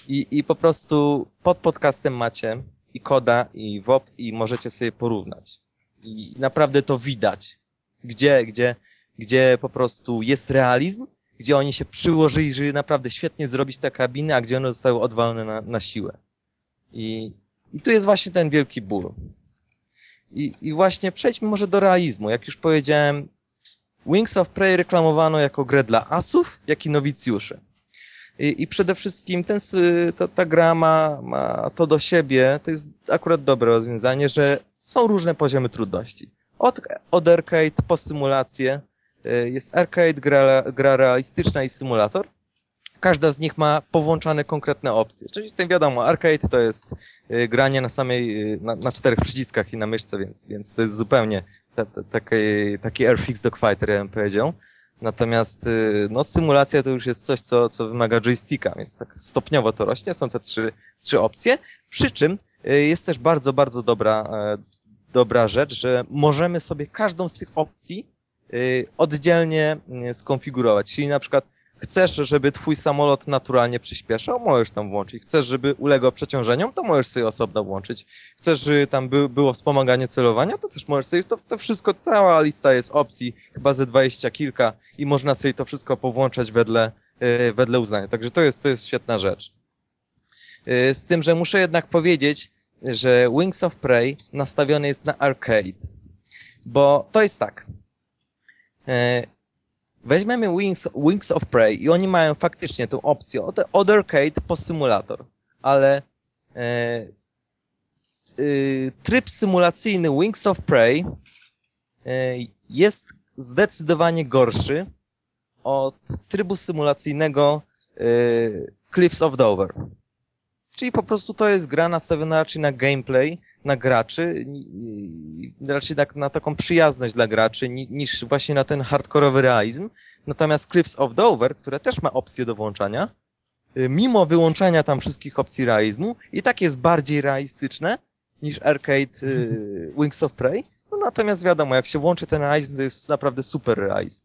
C: I, I po prostu pod podcastem macie i koda, i WOP, i możecie sobie porównać. I naprawdę to widać. Gdzie, gdzie, gdzie po prostu jest realizm, gdzie oni się przyłożyli, żeby naprawdę świetnie zrobić te kabiny, a gdzie one zostały odwalone na, na siłę. I, I tu jest właśnie ten wielki ból. I, I właśnie przejdźmy może do realizmu. Jak już powiedziałem, Wings of Prey reklamowano jako grę dla asów, jak i nowicjuszy. I, i przede wszystkim ten, ta, ta gra ma, ma to do siebie, to jest akurat dobre rozwiązanie, że są różne poziomy trudności. Od, od arcade po symulację, y, jest arcade, gra, gra realistyczna i symulator. Każda z nich ma powłączane konkretne opcje. Czyli ten wiadomo, arcade to jest y, granie na samej, y, na, na czterech przyciskach i na myszce, więc, więc to jest zupełnie ta, ta, taki, taki Airfix Dogfighter, ja bym powiedział. Natomiast no, symulacja to już jest coś, co, co wymaga joysticka, więc tak stopniowo to rośnie. Są te trzy, trzy opcje. Przy czym jest też bardzo, bardzo dobra, e, dobra rzecz, że możemy sobie każdą z tych opcji y, oddzielnie y, skonfigurować. Czyli na przykład chcesz, żeby twój samolot naturalnie przyspieszał, możesz tam włączyć. Chcesz, żeby ulegał przeciążeniom, to możesz sobie osobno włączyć. Chcesz, żeby tam by, było wspomaganie celowania, to też możesz sobie, to, to wszystko, cała lista jest opcji, chyba ze dwadzieścia kilka i można sobie to wszystko powłączać wedle, wedle uznania. Także to jest, to jest świetna rzecz. Z tym, że muszę jednak powiedzieć, że Wings of Prey nastawiony jest na arcade. Bo to jest tak. Yy, Weźmiemy Wings, Wings of Prey i oni mają faktycznie tą opcję od, od arcade po symulator, ale e, s, y, tryb symulacyjny Wings of Prey e, jest zdecydowanie gorszy od trybu symulacyjnego e, Cliffs of Dover. Czyli po prostu to jest gra nastawiona raczej na gameplay, na graczy, raczej tak na taką przyjazność dla graczy, ni- niż właśnie na ten hardkorowy realizm. Natomiast Cliffs of Dover, które też ma opcję do włączania, y, mimo wyłączania tam wszystkich opcji realizmu, i tak jest bardziej realistyczne niż arcade y, Wings of Prey. No natomiast wiadomo, jak się włączy ten realizm, to jest naprawdę super realizm.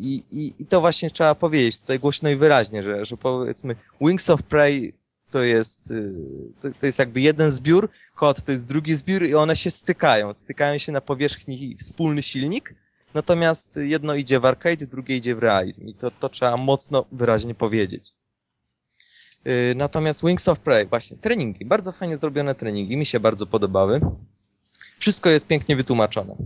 C: I, i, I to właśnie trzeba powiedzieć tutaj głośno i wyraźnie, że, że powiedzmy Wings of Prey to jest, y, to, to jest jakby jeden zbiór, kod to jest drugi zbiór i one się stykają. Stykają się na powierzchni wspólny silnik, natomiast jedno idzie w arcade, drugie idzie w realizm i to, to trzeba mocno wyraźnie powiedzieć. Yy, Natomiast Wings of Prey, właśnie, treningi, bardzo fajnie zrobione treningi, mi się bardzo podobały. Wszystko jest pięknie wytłumaczone.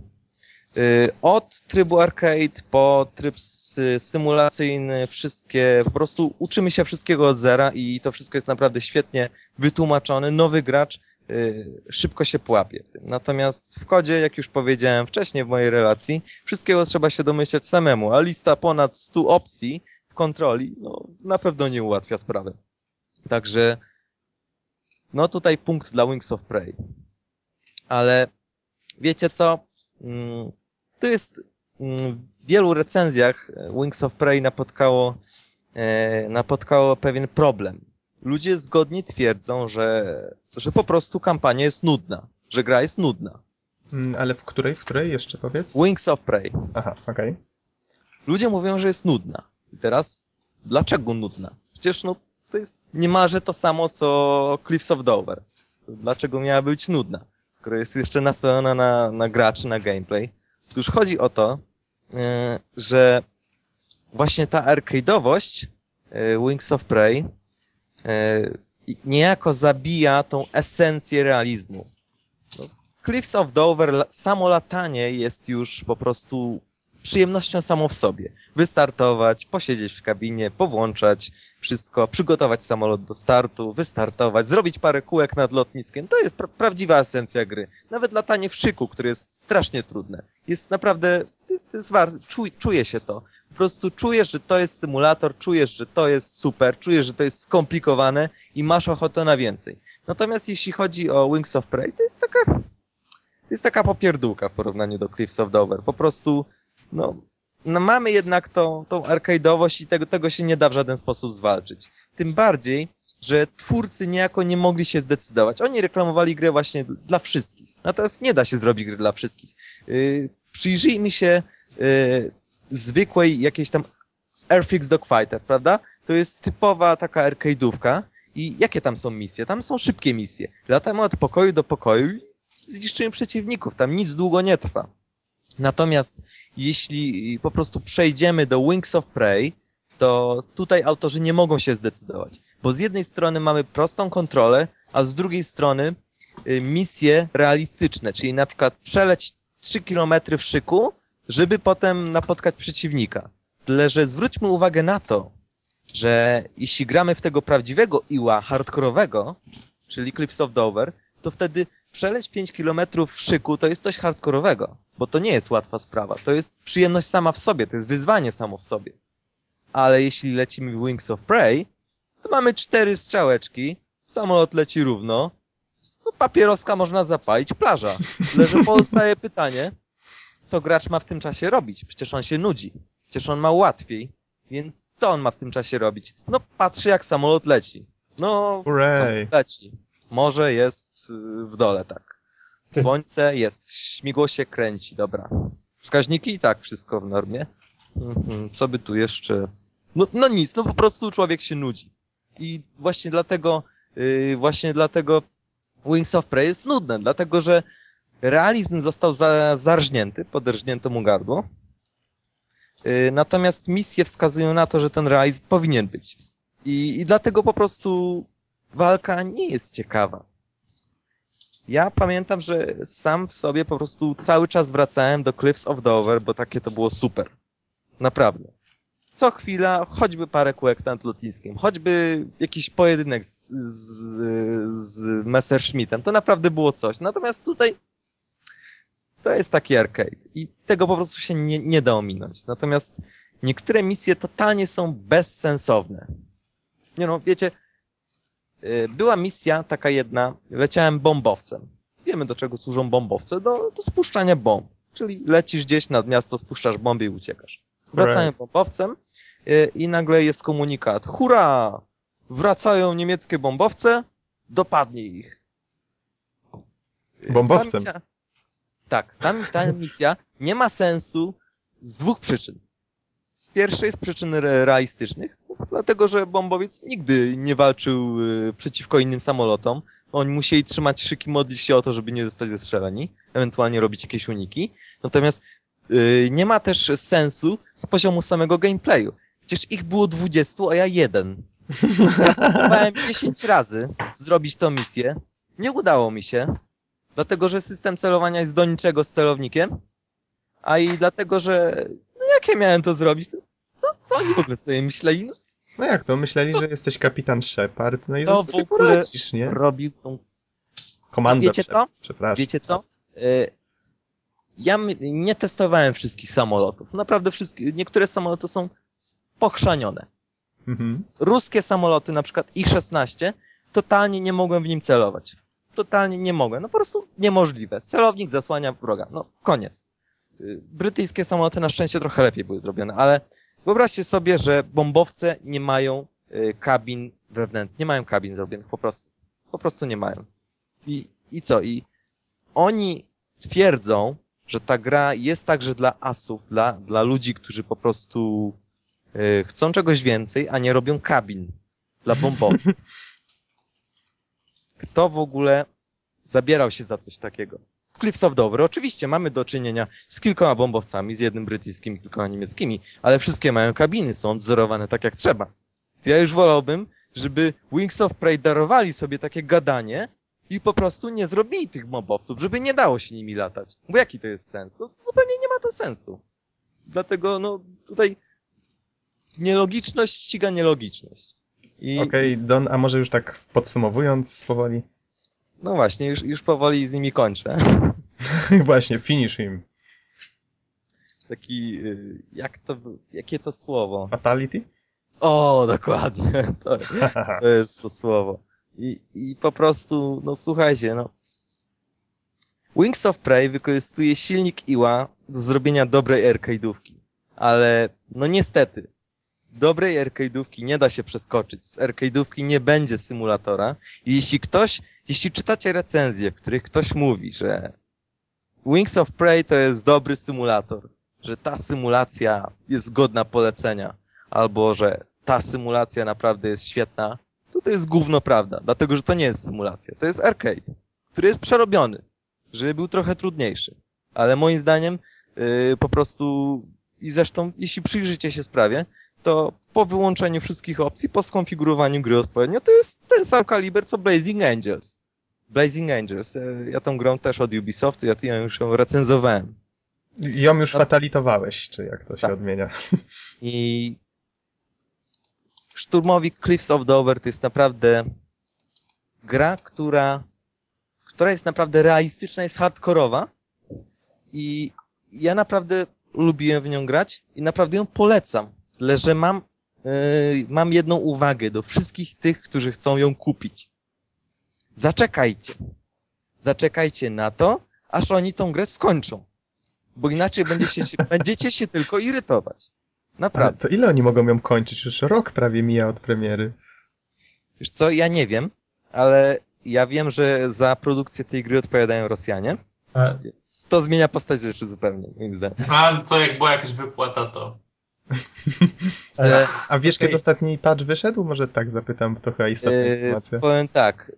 C: Yy, Od trybu arcade po tryb sy- symulacyjny, wszystkie, po prostu uczymy się wszystkiego od zera i to wszystko jest naprawdę świetnie wytłumaczone. Nowy gracz yy, szybko się pułapie. Natomiast w kodzie, jak już powiedziałem wcześniej w mojej relacji, wszystkiego trzeba się domyśleć samemu, a lista ponad 100 opcji w kontroli, no, na pewno nie ułatwia sprawy. Także, no tutaj punkt dla Wings of Prey. Ale wiecie co? To jest mm, w wielu recenzjach e, Wings of Prey napotkało, e, napotkało pewien problem. Ludzie zgodnie twierdzą, że, że po prostu kampania jest nudna, że gra jest nudna.
A: Mm, Ale w której, w której jeszcze powiedz?
C: Wings of Prey.
A: Aha, okej.
C: Ludzie mówią, że jest nudna. I teraz, dlaczego nudna? Przecież no, to jest niemalże to samo, co Cliffs of Dover. Dlaczego miała być nudna? Skoro jest jeszcze nastawiona na, na graczy, na gameplay. Otóż chodzi o to, e, że właśnie ta arcade'owość e, Wings of Prey e, niejako zabija tą esencję realizmu. No, Cliffs of Dover, samo latanie jest już po prostu przyjemnością samą w sobie. Wystartować, posiedzieć w kabinie, powłączać wszystko, przygotować samolot do startu, wystartować, zrobić parę kółek nad lotniskiem. To jest pra prawdziwa esencja gry. Nawet latanie w szyku, które jest strasznie trudne. Jest naprawdę, jest, jest war, czuj, czuje się to. Po prostu czujesz, że to jest symulator, czujesz, że to jest super, czujesz, że to jest skomplikowane i masz ochotę na więcej. Natomiast jeśli chodzi o Wings of Prey, to jest taka, to jest taka popierdółka w porównaniu do Cliffs of Dover. Po prostu, no, no mamy jednak tą, tą arcade'owość i tego, tego się nie da w żaden sposób zwalczyć. Tym bardziej, że twórcy niejako nie mogli się zdecydować. Oni reklamowali grę właśnie dla wszystkich. Natomiast nie da się zrobić gry dla wszystkich. Yy, przyjrzyjmy się yy, zwykłej jakiejś tam Airfix Dogfighter, prawda? To jest typowa taka arcade'ówka. I jakie tam są misje? Tam są szybkie misje. Latamy od pokoju do pokoju i zniszczymy przeciwników. Tam nic długo nie trwa. Natomiast jeśli po prostu przejdziemy do Wings of Prey, to tutaj autorzy nie mogą się zdecydować. Bo z jednej strony mamy prostą kontrolę, a z drugiej strony y, misje realistyczne, czyli na przykład przeleć 3 km w szyku, żeby potem napotkać przeciwnika. Tyle, że zwróćmy uwagę na to, że jeśli gramy w tego prawdziwego iła hardkorowego, czyli Clips of Dover, to wtedy przeleć 5 km w szyku to jest coś hardkorowego, bo to nie jest łatwa sprawa. To jest przyjemność sama w sobie, to jest wyzwanie samo w sobie. Ale jeśli lecimy w Wings of Prey, to mamy cztery strzałeczki, samolot leci równo, no papieroska można zapalić, plaża. Leży pozostaje pytanie, co gracz ma w tym czasie robić? Przecież on się nudzi. Przecież on ma łatwiej. Więc co on ma w tym czasie robić? No patrzy jak samolot leci. No, leci. Morze jest w dole, tak. Słońce jest, śmigło się kręci, dobra. Wskaźniki i tak, wszystko w normie. Mhm, co by tu jeszcze... No, no nic, no po prostu człowiek się nudzi. I właśnie dlatego, yy, właśnie dlatego Wings of Prey jest nudne, dlatego że realizm został za, zarżnięty, poderżnięto mu gardło. Yy, natomiast misje wskazują na to, że ten realizm powinien być. I, I dlatego po prostu walka nie jest ciekawa. Ja pamiętam, że sam w sobie po prostu cały czas wracałem do Cliffs of Dover, bo takie to było super. Naprawdę. Co chwila, choćby parę kółek nad lotniskiem, choćby jakiś pojedynek z, z, z Messerschmittem, to naprawdę było coś. Natomiast tutaj to jest taki arcade i tego po prostu się nie, nie da ominąć. Natomiast niektóre misje totalnie są bezsensowne. Nie no, wiecie, była misja taka jedna, leciałem bombowcem. Wiemy do czego służą bombowce, do, do spuszczania bomb. Czyli lecisz gdzieś nad miasto, spuszczasz bomby i uciekasz. Wracałem bombowcem y, i nagle jest komunikat. Hurra! Wracają niemieckie bombowce, dopadnij ich. Y,
A: Bombowcem.
C: ta misja- tak, ta, ta misja nie ma sensu z dwóch przyczyn. Z pierwszej z przyczyn re- realistycznych, dlatego że bombowiec nigdy nie walczył y, przeciwko innym samolotom. Oni musieli trzymać szyki, modlić się o to, żeby nie zostać zestrzeleni, ewentualnie robić jakieś uniki. Natomiast y, nie ma też sensu z poziomu samego gameplayu. Przecież ich było 20, a ja jeden. Ja próbowałem 10 razy zrobić tą misję. Nie udało mi się, dlatego że system celowania jest do niczego z celownikiem, a i dlatego, że no jak ja miałem to zrobić? No, Co, co oni w ogóle sobie myśleli? No,
A: No jak to? Myśleli, że jesteś kapitan Shepard, no i
C: To w ogóle
A: poradzisz, nie?
C: robił tą...
A: Komanda
C: Wiecie co?
A: Przepraszam.
C: Wiecie co? Y, Ja nie testowałem wszystkich samolotów. Naprawdę wszystkie, niektóre samoloty są pochrzanione.
A: Mhm.
C: ruskie samoloty, na przykład I-16, totalnie nie mogłem w nim celować. Totalnie nie mogłem. No po prostu niemożliwe. Celownik zasłania wroga. No koniec. Y, Brytyjskie samoloty na szczęście trochę lepiej były zrobione, ale wyobraźcie sobie, że bombowce nie mają y, kabin wewnętrznych. Nie mają kabin zrobionych, po prostu. Po prostu nie mają. I, i co? I oni twierdzą, że ta gra jest także dla asów, dla, dla ludzi, którzy po prostu y, chcą czegoś więcej, a nie robią kabin dla bombowców. Kto w ogóle zabierał się za coś takiego? Clips of Dover. Oczywiście mamy do czynienia z kilkoma bombowcami, z jednym brytyjskim kilkoma niemieckimi, ale wszystkie mają kabiny, są odzorowane tak jak trzeba. Ja już wolałbym, żeby Wings of Prey darowali sobie takie gadanie i po prostu nie zrobili tych bombowców, żeby nie dało się nimi latać. Bo jaki to jest sens? No zupełnie nie ma to sensu. Dlatego, no, tutaj nielogiczność ściga nielogiczność. I,
A: Okej, Don, a może już tak podsumowując powoli?
C: No właśnie, już, już powoli z nimi kończę.
A: Właśnie, finish him.
C: Taki, y, jak to, jakie to słowo?
A: Fatality?
C: O, dokładnie, to, to jest to słowo. I, I po prostu, no słuchajcie, no. Wings of Prey wykorzystuje silnik Iła do zrobienia dobrej arcade'ówki. ale no niestety, dobrej arcade'ówki nie da się przeskoczyć. Z arcade'ówki nie będzie symulatora. I jeśli ktoś, jeśli czytacie recenzje, w których ktoś mówi, że Wings of Prey to jest dobry symulator, że ta symulacja jest godna polecenia, albo że ta symulacja naprawdę jest świetna, to to jest gówno prawda, dlatego że to nie jest symulacja, to jest arcade, który jest przerobiony, żeby był trochę trudniejszy. Ale moim zdaniem yy, po prostu i zresztą jeśli przyjrzycie się sprawie, to po wyłączeniu wszystkich opcji, po skonfigurowaniu gry odpowiednio, to jest ten sam kaliber co Blazing Angels. Blazing Angels. e, Ja tą grą też od Ubisoftu, ja ja już ją recenzowałem.
A: I ją już
C: No-
A: fatalitowałeś, czy jak to się
C: Tak.
A: odmienia.
C: I Szturmowi Cliffs of Dover to jest naprawdę gra, która, która jest naprawdę realistyczna, jest hardkorowa i ja naprawdę lubiłem w nią grać i naprawdę ją polecam. Tyle, że mam, yy, mam jedną uwagę do wszystkich tych, którzy chcą ją kupić. Zaczekajcie. Zaczekajcie na to, aż oni tą grę skończą. Bo inaczej będziecie się, będziecie się tylko irytować.
A: Ale
C: Naprawdę.
A: to ile oni mogą ją kończyć? Już rok prawie mija od premiery.
C: Wiesz co, ja nie wiem, ale ja wiem, że za produkcję tej gry odpowiadają Rosjanie. Więc To zmienia postać rzeczy zupełnie, moim zdaniem.
D: A to jak była jakaś wypłata, to
C: Że,
A: A wiesz,
B: Okej.
A: kiedy ostatni patch wyszedł? Może tak zapytam, to chyba istotna
C: e,
A: informacja.
C: powiem tak,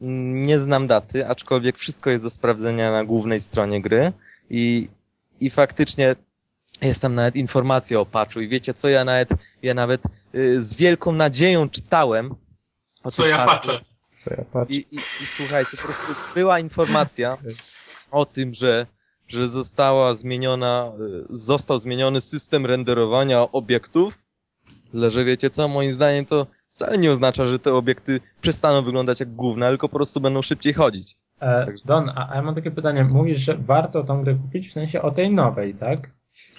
C: nie znam daty, aczkolwiek wszystko jest do sprawdzenia na głównej stronie gry i, i faktycznie jest tam nawet informacja o patchu i wiecie co, ja nawet, ja nawet y, z wielką nadzieją czytałem o
D: co ja
C: patchu.
D: patrzę.
A: Co ja patrzę.
C: I, i, I słuchajcie, po prostu była informacja o tym, że, że została zmieniona, y, został zmieniony system renderowania obiektów, ale że wiecie co, moim zdaniem to wcale nie oznacza, że te obiekty przestaną wyglądać jak gówna, tylko po prostu będą szybciej chodzić.
B: e, Don, a, a ja mam takie pytanie. Mówisz, że warto tą grę kupić w sensie o tej nowej, tak?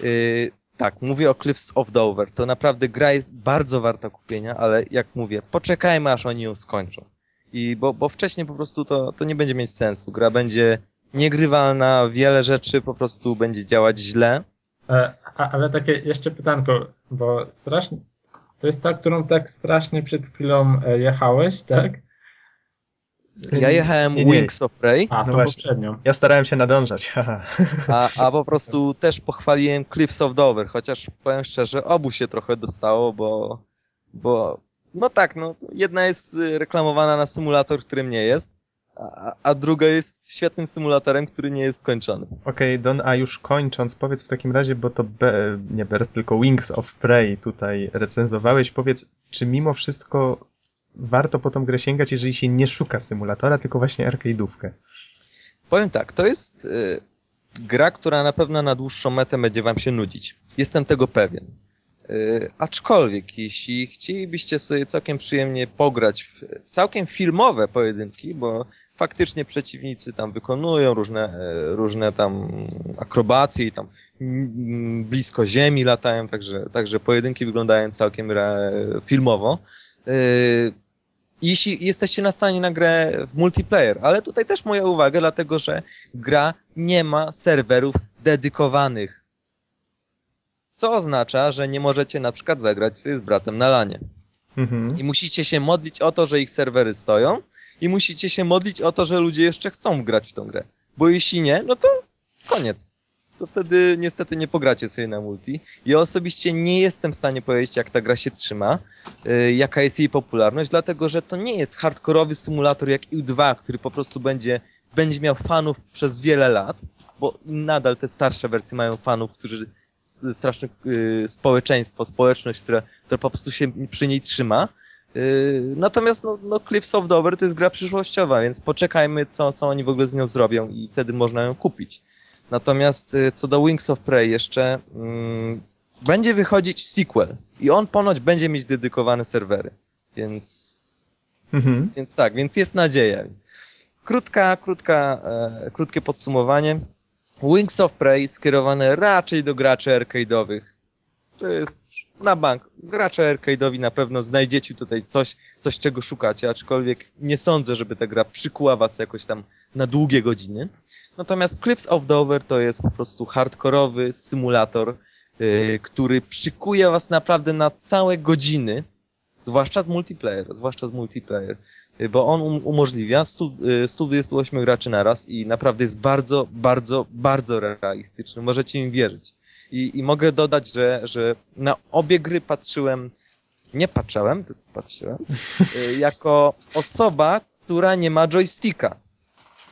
C: Yy, tak, mówię o Cliffs of Dover. To naprawdę gra jest bardzo warta kupienia, ale jak mówię, poczekajmy aż oni ją skończą. I bo, bo wcześniej po prostu to, to nie będzie mieć sensu. Gra będzie niegrywalna, wiele rzeczy po prostu będzie działać źle.
B: E, a, ale takie jeszcze pytanko, bo strasznie. To jest ta, którą tak strasznie przed chwilą e, jechałeś, tak?
C: Ja jechałem
A: Nie, nie.
C: Wings of Prey,
B: A,
A: No
B: poprzednią.
A: Ja starałem się nadążać,
C: a, a po prostu też pochwaliłem Cliffs of Dover, chociaż powiem szczerze, obu się trochę dostało, bo, bo no tak, no, jedna jest y, reklamowana na symulator, którym nie jest, a, a druga jest świetnym symulatorem, który nie jest skończony.
A: Okej, Don, a już kończąc, powiedz w takim razie, bo to Be nie Bears, tylko Wings of Prey tutaj recenzowałeś, powiedz, czy mimo wszystko warto po tą grę sięgać, jeżeli się nie szuka symulatora, tylko właśnie arcade'ówkę?
C: Powiem tak, to jest y, gra, która na pewno na dłuższą metę będzie wam się nudzić. Jestem tego pewien. Y, aczkolwiek, jeśli chcielibyście sobie całkiem przyjemnie pograć w całkiem filmowe pojedynki, bo faktycznie przeciwnicy tam wykonują różne, e, różne tam akrobacje i tam mm, blisko ziemi latają, także, także pojedynki wyglądają całkiem filmowo. Y, jeśli jesteście nastawieni na grę w multiplayer, ale tutaj też moja uwaga, dlatego że gra nie ma serwerów dedykowanych. Co oznacza, że nie możecie na przykład zagrać sobie z bratem na lanie.
A: Mhm.
C: I musicie się modlić o to, że ich serwery stoją i musicie się modlić o to, że ludzie jeszcze chcą grać w tą grę. Bo jeśli nie, no to koniec. To wtedy niestety nie pogracie sobie na multi. Ja osobiście nie jestem w stanie powiedzieć, jak ta gra się trzyma, yy, jaka jest jej popularność, dlatego że to nie jest hardkorowy symulator jak U2, który po prostu będzie, będzie miał fanów przez wiele lat, bo nadal te starsze wersje mają fanów, którzy straszne yy, społeczeństwo, społeczność, która, która po prostu się przy niej trzyma. Yy, natomiast no, no Cliffs of Dover to jest gra przyszłościowa, więc poczekajmy, co, co oni w ogóle z nią zrobią i wtedy można ją kupić. Natomiast y, co do Wings of Prey jeszcze, mm, będzie wychodzić sequel i on ponoć będzie mieć dedykowane serwery, więc,
A: Mhm.
C: więc tak, więc jest nadzieja. Krótka, krótka, e, krótkie podsumowanie. Wings of Prey skierowane raczej do graczy arcade'owych. To jest na bank. Gracze arcade'owi na pewno znajdziecie tutaj coś, coś czego szukacie, aczkolwiek nie sądzę, żeby ta gra przykuła was jakoś tam na długie godziny. Natomiast Cliffs of Dover to jest po prostu hardkorowy symulator y, który przykuje was naprawdę na całe godziny, zwłaszcza z multiplayer, zwłaszcza z multiplayer, bo on um, umożliwia 100, y, 128 graczy naraz i naprawdę jest bardzo, bardzo, bardzo realistyczny. Możecie mi wierzyć. I, i mogę dodać, że, że na obie gry patrzyłem, nie patrzyłem, tylko patrzyłem, y, jako osoba, która nie ma joysticka.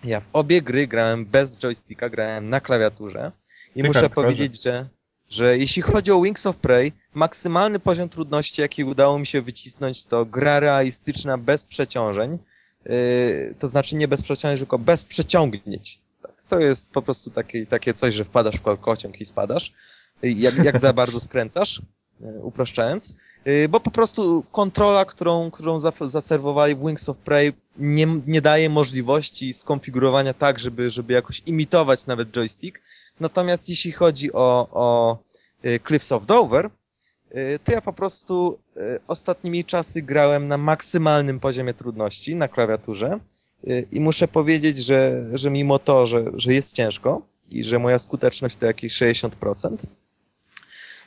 C: Ja w obie gry grałem bez joysticka, grałem na klawiaturze i
A: Ty
C: muszę powiedzieć, że, że jeśli chodzi o Wings of Prey, maksymalny poziom trudności, jaki udało mi się wycisnąć, to gra realistyczna bez przeciążeń. Yy, to znaczy nie bez przeciążeń, tylko bez przeciągnięć. Tak, to jest po prostu takie, takie coś, że wpadasz w kolkociąg i spadasz. Yy, Jak, jak za bardzo skręcasz, yy, upraszczając. Yy, Bo po prostu kontrola, którą, którą zaserwowali w Wings of Prey nie, nie daje możliwości skonfigurowania tak, żeby, żeby jakoś imitować nawet joystick. Natomiast jeśli chodzi o, o y, Cliffs of Dover, y, to ja po prostu y, ostatnimi czasy grałem na maksymalnym poziomie trudności na klawiaturze i muszę powiedzieć, że, że mimo to, że, że jest ciężko i że moja skuteczność to jakieś 60%,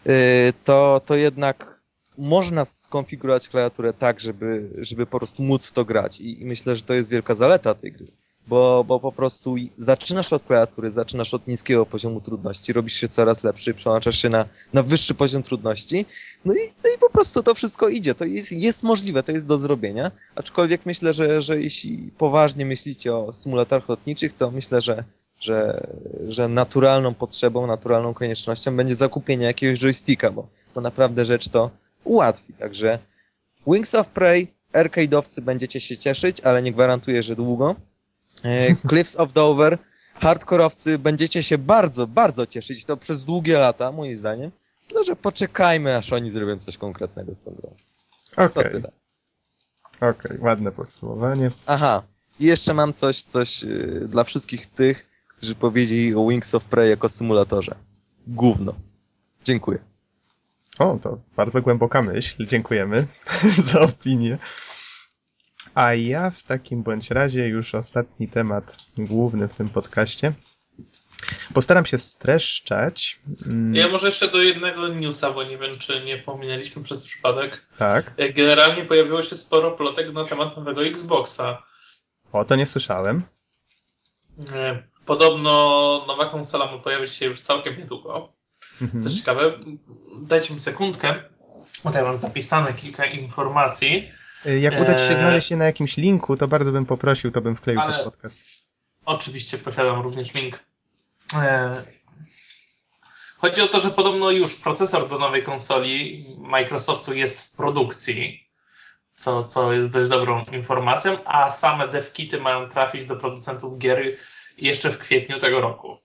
C: y, to, to jednak można skonfigurować klawiaturę tak, żeby, żeby po prostu móc w to grać. I, i myślę, że to jest wielka zaleta tej gry bo, bo po prostu zaczynasz od klawiatury, zaczynasz od niskiego poziomu trudności, robisz się coraz lepszy, przełączasz się na, na wyższy poziom trudności, no i, no i po prostu to wszystko idzie, to jest, jest możliwe, to jest do zrobienia, aczkolwiek myślę, że, że jeśli poważnie myślicie o symulatorach lotniczych, to myślę, że, że, że naturalną potrzebą, naturalną koniecznością będzie zakupienie jakiegoś joysticka, bo, bo naprawdę rzecz to ułatwi, także Wings of Prey, arcade'owcy będziecie się cieszyć, ale nie gwarantuję, że długo. E, Cliffs of Dover, hardkorowcy będziecie się bardzo, bardzo cieszyć to przez długie lata, moim zdaniem. No, że poczekajmy, aż oni zrobią coś konkretnego z tą grą. To
A: Okej,
C: tyle.
A: okej, ładne podsumowanie.
C: Aha, i jeszcze mam coś, coś yy, dla wszystkich tych, którzy powiedzieli o Wings of Prey jako symulatorze. Gówno. Dziękuję.
A: O, to bardzo głęboka myśl. Dziękujemy za opinię. A ja w takim bądź razie już ostatni temat główny w tym podcaście. Postaram się streszczać. Mm,
D: Ja może jeszcze do jednego newsa, bo nie wiem, czy nie pominęliśmy przez przypadek.
A: Tak.
D: E, Generalnie pojawiło się sporo plotek na temat nowego Xboxa.
A: O, to nie słyszałem.
D: E, Podobno nowa konsola ma pojawić się już całkiem niedługo.
A: Mhm.
D: Co ciekawe, dajcie mi sekundkę, bo tutaj mam zapisane kilka informacji.
A: Y, Jak uda ci się
D: Eee.
A: znaleźć się na jakimś linku, to bardzo bym poprosił, to bym wkleił
D: Ale-
A: pod podcast.
D: Oczywiście posiadam również link. E, Chodzi o to, że podobno już procesor do nowej konsoli Microsoftu jest w produkcji, co, co jest dość dobrą informacją, a same devkity mają trafić do producentów gier jeszcze w kwietniu tego roku.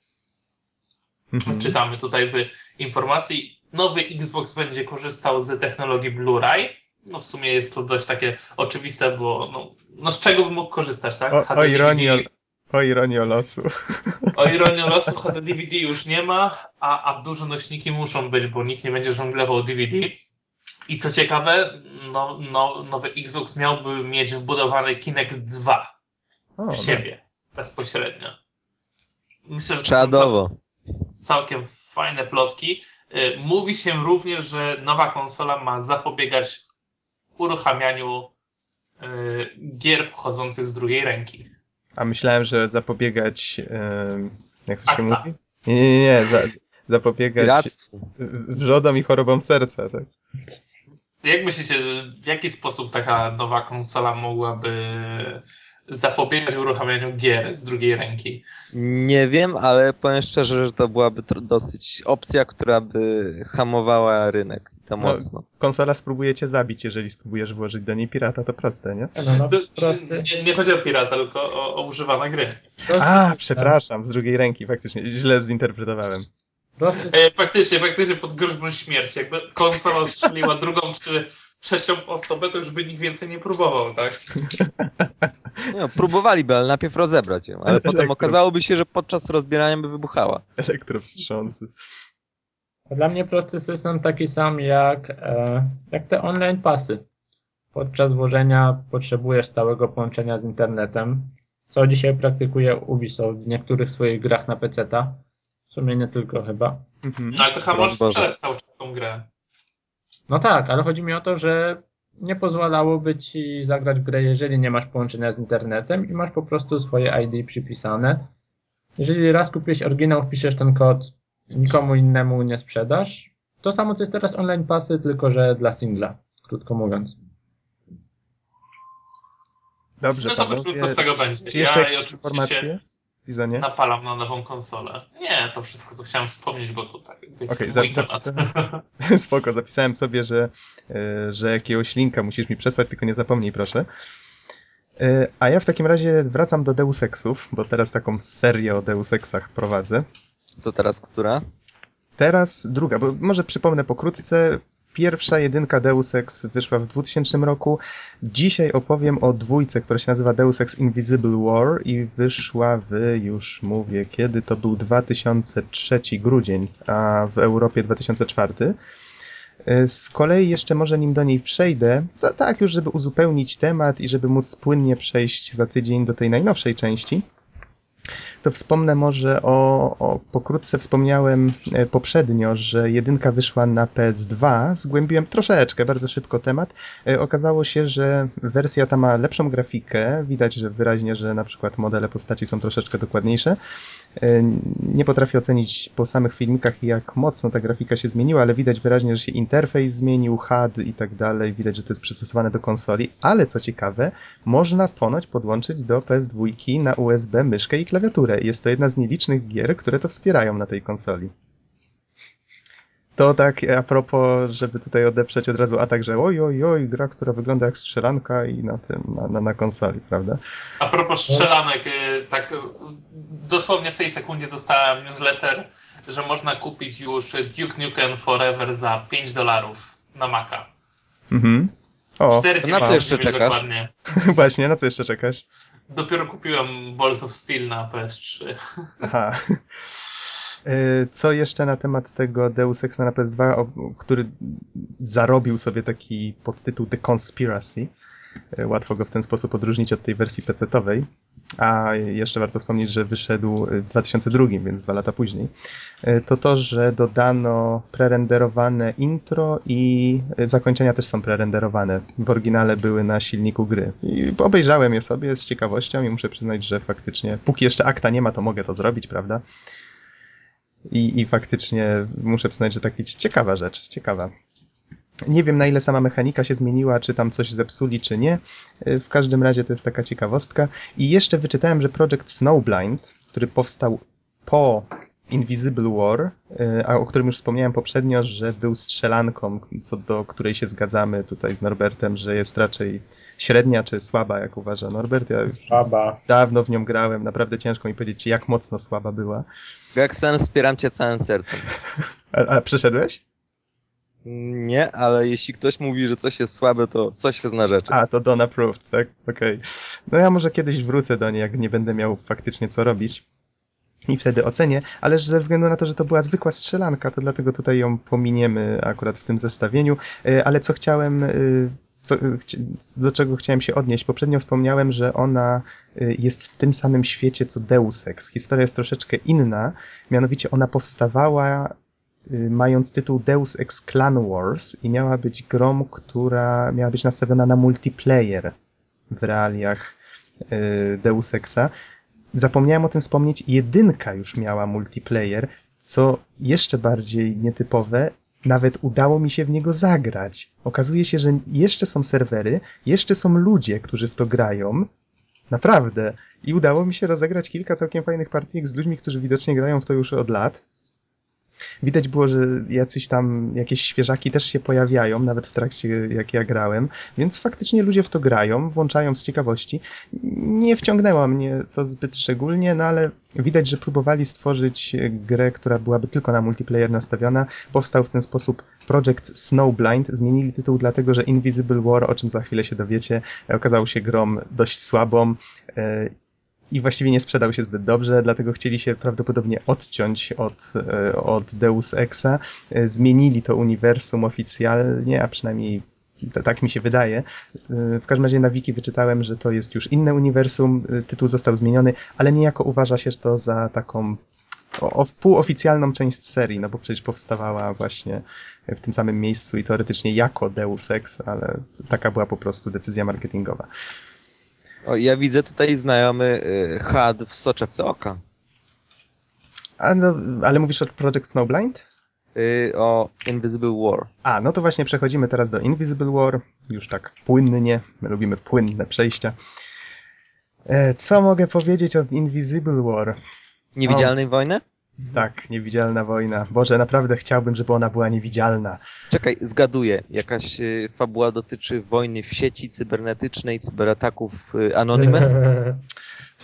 A: Mhm.
D: Czytamy tutaj w informacji. Nowy Xbox będzie korzystał z technologii Blu-ray. No w sumie jest to dość takie oczywiste, bo no, no z czego by mógł korzystać, tak?
A: O, o
D: HD
A: ironii,
D: DVD.
A: o ironii o losu.
D: O ironię losu HD DVD już nie ma, a, a duże nośniki muszą być, bo nikt nie będzie żonglował DVD. I co ciekawe, no, no, nowy Xbox miałby mieć wbudowany Kinect 2
A: O,
D: w siebie
A: nice.
D: bezpośrednio. Myślę, że
C: Czadowo.
D: całkiem fajne plotki. Y, Mówi się również, że nowa konsola ma zapobiegać uruchamianiu y, gier pochodzących z drugiej ręki.
A: A myślałem, że zapobiegać. em, jak to się mówi? Nie, nie, nie. Za, zapobiegać
C: Piractwu.
A: wrzodom i chorobom serca, tak?
D: Jak myślicie, w jaki sposób taka nowa konsola mogłaby zapobiegać uruchamianiu gier z drugiej ręki?
C: Nie wiem, ale powiem szczerze, że to byłaby dosyć opcja, która by hamowała rynek. To
A: No.
C: mocno.
A: Konsola spróbuje cię zabić, jeżeli spróbujesz włożyć do niej pirata, to proste, nie?
B: No, no,
D: To-
B: prosty,
D: Nie, nie chodzi o pirata, tylko o, o używane gry.
B: prosty
A: A, przepraszam, z drugiej ręki, faktycznie, źle zinterpretowałem.
D: E, faktycznie, faktycznie pod groźbą śmierci. Jakby konsola strzeliła drugą czy trzecią osobę, to już by nikt więcej nie próbował, tak?
C: No, próbowaliby, ale najpierw rozebrać ją. Ale potem okazałoby się, że podczas rozbierania by wybuchała.
A: Elektrowstrząsy.
B: Dla mnie prosty system taki sam jak, e, jak te online pasy. Podczas włożenia potrzebujesz stałego połączenia z internetem, co dzisiaj praktykuje Ubisoft w niektórych swoich grach na PC-ta. sumie nie tylko chyba.
A: Mhm.
D: No ale to chyba możesz
C: Boże.
D: sprzedać cały czas tą grę.
B: No tak, ale chodzi mi o to, że nie pozwalałoby ci zagrać w grę, jeżeli nie masz połączenia z internetem i masz po prostu swoje ID przypisane. Jeżeli raz kupiłeś oryginał, wpiszesz ten kod, nikomu innemu nie sprzedasz. To samo co jest teraz online pasy, tylko że dla singla, krótko mówiąc.
A: Dobrze,
D: No zobaczymy,
A: panowie.
D: co z tego będzie.
A: Czy jeszcze
D: ja
A: jakieś informacje? Widzenie?
D: napalam na nową konsolę. Nie, to wszystko, co chciałem wspomnieć, bo to tak
A: Okej,
D: temat.
A: zapisałem. Spoko, zapisałem sobie, że, e, że jakiegoś linka musisz mi przesłać, tylko nie zapomnij, proszę. E, A ja w takim razie wracam do Deus Exów, bo teraz taką serię o Deus Exach prowadzę.
C: To teraz która?
A: Teraz druga, bo może przypomnę pokrótce. Pierwsza jedynka Deus Ex wyszła w 2000 roku. Dzisiaj opowiem o dwójce, która się nazywa Deus Ex Invisible War i wyszła w, już mówię, kiedy to był 2003 grudzień, a w Europie 2004. Y, Z kolei jeszcze może nim do niej przejdę, to, tak już żeby uzupełnić temat i żeby móc płynnie przejść za tydzień do tej najnowszej części to wspomnę może o, o pokrótce wspomniałem e, poprzednio, że jedynka wyszła na PS2. Zgłębiłem troszeczkę, bardzo szybko temat. E, Okazało się, że wersja ta ma lepszą grafikę. Widać, że wyraźnie, że na przykład modele postaci są troszeczkę dokładniejsze. E, Nie potrafię ocenić po samych filmikach, jak mocno ta grafika się zmieniła, ale widać wyraźnie, że się interfejs zmienił, HUD i tak dalej. Widać, że to jest przystosowane do konsoli, ale co ciekawe, można ponoć podłączyć do PS2 na USB myszkę i klawiaturę. Jest to jedna z nielicznych gier, które to wspierają na tej konsoli. To tak a propos, żeby tutaj odeprzeć od razu atak, że oj, oj, oj, gra, która wygląda jak strzelanka i na tym, na, na, na konsoli, prawda?
D: A propos strzelanek, y, tak y, dosłownie w tej sekundzie dostałem newsletter, że można kupić już Duke Nukem Forever za 5 dolarów na Maca.
A: Mhm. O,
D: 4
C: na co jeszcze czekasz?
D: dokładnie.
A: właśnie, na co jeszcze czekasz?
D: Dopiero kupiłem Balls of Steel na PS3.
A: Aha. E, Co jeszcze na temat tego Deus Ex na PS2, o- który zarobił sobie taki podtytuł The Conspiracy. E, Łatwo go w ten sposób odróżnić od tej wersji PC-towej. A jeszcze warto wspomnieć, że wyszedł w 2002, więc dwa lata później. E, To to, że dodano prerenderowane intro i zakończenia też są prerenderowane. W oryginale były na silniku gry. I obejrzałem je sobie z ciekawością i muszę przyznać, że faktycznie, póki jeszcze akta nie ma, to mogę to zrobić, prawda? I, I faktycznie muszę przyznać, że taka ciekawa rzecz, ciekawa. Nie wiem, na ile sama mechanika się zmieniła, czy tam coś zepsuli, czy nie. Y, W każdym razie to jest taka ciekawostka. I jeszcze wyczytałem, że projekt Snowblind, który powstał po Invisible War, y, a o którym już wspomniałem poprzednio, że był strzelanką, co do której się zgadzamy tutaj z Norbertem, że jest raczej średnia czy słaba, jak uważa Norbert. Ja
B: Słaba.
A: dawno w nią grałem, naprawdę ciężko mi powiedzieć, jak mocno słaba była.
C: Geksen, wspieram cię całym sercem.
A: A, a przeszedłeś?
C: Nie, ale jeśli ktoś mówi, że coś jest słabe, to coś jest na rzeczy.
A: A, to Don Approved, tak? Okej. No ja może kiedyś wrócę do niej, jak nie będę miał faktycznie co robić. I wtedy ocenię, ale że ze względu na to, że to była zwykła strzelanka, to dlatego tutaj ją pominiemy akurat w tym zestawieniu. E, Ale co chciałem, e, e, do czego chciałem się odnieść, poprzednio wspomniałem, że ona jest w tym samym świecie co Deus Ex. Historia jest troszeczkę inna, mianowicie ona powstawała mając tytuł Deus Ex Clan Wars i miała być grą, która miała być nastawiona na multiplayer w realiach Deus Exa. Zapomniałem o tym wspomnieć, jedynka już miała multiplayer, co jeszcze bardziej nietypowe, nawet udało mi się w niego zagrać. Okazuje się, że jeszcze są serwery, jeszcze są ludzie, którzy w to grają. Naprawdę. I udało mi się rozegrać kilka całkiem fajnych partii z ludźmi, którzy widocznie grają w to już od lat. Widać było, że jacyś tam, jakieś świeżaki też się pojawiają, nawet w trakcie jak ja grałem, więc faktycznie ludzie w to grają, włączają z ciekawości. Nie wciągnęło mnie to zbyt szczególnie, no ale widać, że próbowali stworzyć grę, która byłaby tylko na multiplayer nastawiona. Powstał w ten sposób Project Snowblind. Zmienili tytuł dlatego, że Invisible War, o czym za chwilę się dowiecie, okazało się grą dość słabą. I właściwie nie sprzedał się zbyt dobrze, dlatego chcieli się prawdopodobnie odciąć od, e, od Deus Exa. E, Zmienili to uniwersum oficjalnie, a przynajmniej t- tak mi się wydaje. E, W każdym razie na wiki wyczytałem, że to jest już inne uniwersum, tytuł został zmieniony, ale niejako uważa się to za taką o, o półoficjalną część serii, no bo przecież powstawała właśnie w tym samym miejscu i teoretycznie jako Deus Ex, ale taka była po prostu decyzja marketingowa.
C: O, ja widzę tutaj znajomy y, HUD w soczewce oka.
A: A no, ale mówisz o Project Snowblind?
C: Y, o Invisible War.
A: A, no to właśnie przechodzimy teraz do Invisible War, już tak płynnie, my lubimy płynne przejścia. E, co mogę powiedzieć o Invisible War?
C: Niewidzialnej wojny?
A: Tak, niewidzialna wojna. Boże, naprawdę chciałbym, żeby ona była niewidzialna.
C: Czekaj, zgaduję. Jakaś y, fabuła dotyczy wojny w sieci cybernetycznej, cyberataków y, Anonymous?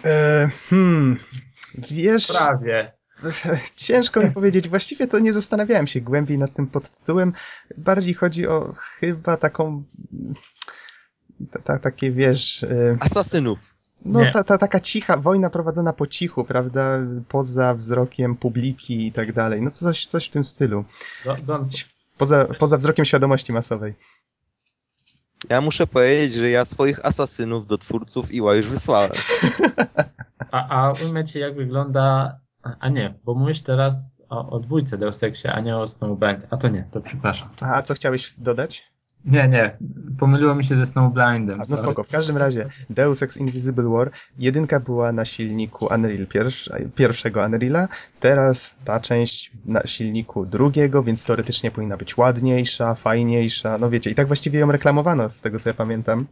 A: E, hmm, wiesz,
B: Prawie.
A: ciężko mi powiedzieć. Właściwie to nie zastanawiałem się głębiej nad tym podtytułem. Bardziej chodzi o chyba taką, ta, ta, takie wiesz, e,
C: Asasynów.
A: No ta, ta taka cicha wojna prowadzona po cichu, prawda, poza wzrokiem publiki i tak dalej. No coś, coś w tym stylu.
B: Do, don't,
A: Poza, poza wzrokiem świadomości masowej.
C: Ja muszę powiedzieć, że ja swoich asasynów do twórców Iła już wysłałem.
B: a, a umiecie jak wygląda... A, a nie, bo mówisz teraz o, o dwójce Deus Exie, a nie o Snowblind. A to nie, to przepraszam.
A: A co chciałeś dodać?
B: Nie, nie, pomyliło mi się ze Snowblindem.
A: No spoko, w każdym razie Deus Ex Invisible War, jedynka była na silniku Unreal pierwsz, pierwszego Unreala, teraz ta część na silniku drugiego, więc teoretycznie powinna być ładniejsza, fajniejsza, no wiecie, i tak właściwie ją reklamowano, z tego co ja pamiętam,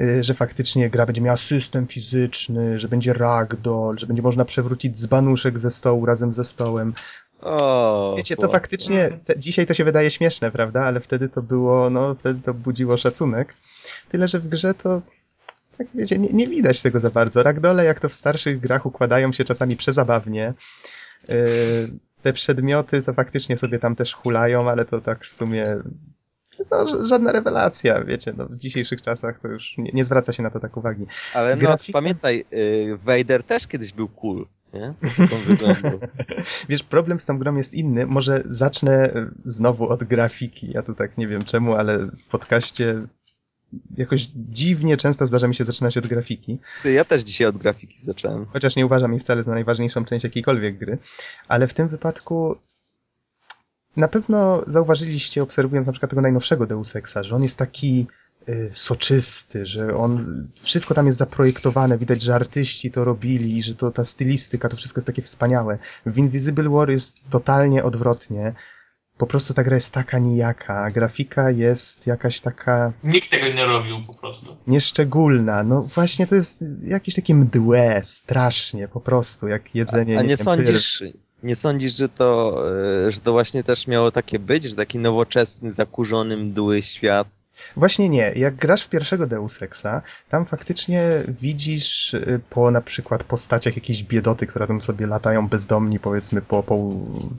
A: Y, że faktycznie gra będzie miała system fizyczny, że będzie ragdoll, że będzie można przewrócić dzbanuszek ze stołu razem ze stołem.
C: O,
A: Wiecie, to faktycznie, te, dzisiaj to się wydaje śmieszne, prawda? Ale wtedy to było, no, wtedy to budziło szacunek. Tyle, że w grze to, tak wiecie, nie, nie widać tego za bardzo. Ragdole, jak to w starszych grach, układają się czasami przezabawnie. Yy, te przedmioty to faktycznie sobie tam też hulają, ale to tak w sumie no, żadna rewelacja, wiecie, no, w dzisiejszych czasach to już nie, nie zwraca się na to tak uwagi.
C: Ale no,
A: grafika-
C: pamiętaj, y, Vader też kiedyś był cool, nie?
A: Wiesz, problem z tą grą jest inny. Może zacznę znowu od grafiki. Ja tu tak nie wiem czemu, ale w podcaście jakoś dziwnie często zdarza mi się zaczynać od grafiki.
C: Ja też dzisiaj od grafiki zacząłem.
A: Chociaż nie uważam jej wcale za najważniejszą część jakiejkolwiek gry. Ale w tym wypadku na pewno zauważyliście, obserwując na przykład tego najnowszego Deus Exa, że on jest taki soczysty, że on, wszystko tam jest zaprojektowane, widać, że artyści to robili, i że to ta stylistyka, to wszystko jest takie wspaniałe. W Invisible War jest totalnie odwrotnie. Po prostu ta gra jest taka nijaka, grafika jest jakaś taka
D: Nikt tego nie robił po prostu.
A: nieszczególna. No właśnie to jest jakieś takie mdłe, strasznie, po prostu, jak jedzenie.
C: A nie
A: wiem,
C: sądzisz, nie sądzisz, że to, y, że to właśnie też miało takie być, że taki nowoczesny, zakurzony, mdły świat?
A: Właśnie nie. Jak grasz w pierwszego Deus Exa, tam faktycznie widzisz y, po na przykład postaciach jakiejś biedoty, które tam sobie latają bezdomni, powiedzmy, po, po,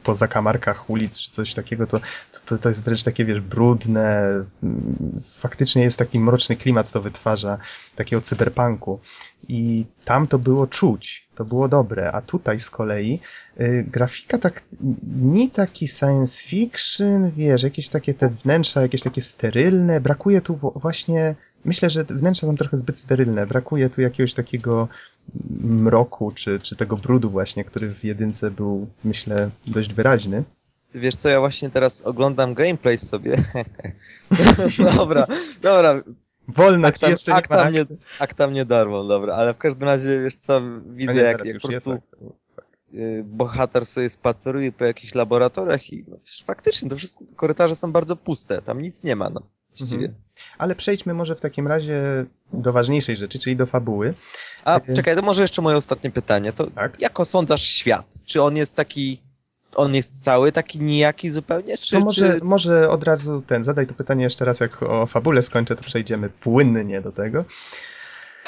A: po zakamarkach ulic czy coś takiego, to, to, to jest wręcz takie, wiesz, brudne. mm, Faktycznie jest taki mroczny klimat, to wytwarza takiego cyberpunku. I tam to było czuć, to było dobre, a tutaj z kolei grafika tak, nie taki science fiction, wiesz, jakieś takie te wnętrza, jakieś takie sterylne, brakuje tu właśnie, myślę, że wnętrza są trochę zbyt sterylne, brakuje tu jakiegoś takiego mroku, czy, czy tego brudu właśnie, który w jedynce był, myślę, dość wyraźny.
C: Wiesz co, ja właśnie teraz oglądam gameplay sobie. dobra, dobra,
A: Wolno ci
C: akta,
A: jeszcze nie ma
C: akta, mnie, akta mnie darmo, dobra, ale w każdym razie, wiesz co, widzę
A: A nie,
C: jak, jak po
A: jest
C: prostu
A: akt.
C: y, bohater sobie spaceruje po jakichś laboratoriach i no, faktycznie to wszystko, korytarze są bardzo puste, tam nic nie ma, no, właściwie.
A: Mhm. Ale przejdźmy może w takim razie do ważniejszej rzeczy, czyli do fabuły.
C: A,
A: Y-
C: czekaj, to może jeszcze moje ostatnie pytanie, to
A: Tak?
C: jak osądzasz świat? Czy on jest taki, on jest cały taki nijaki zupełnie, czy...
A: To może,
C: czy...
A: może od razu ten, zadaj to pytanie jeszcze raz, jak o fabule skończę, to przejdziemy płynnie do tego.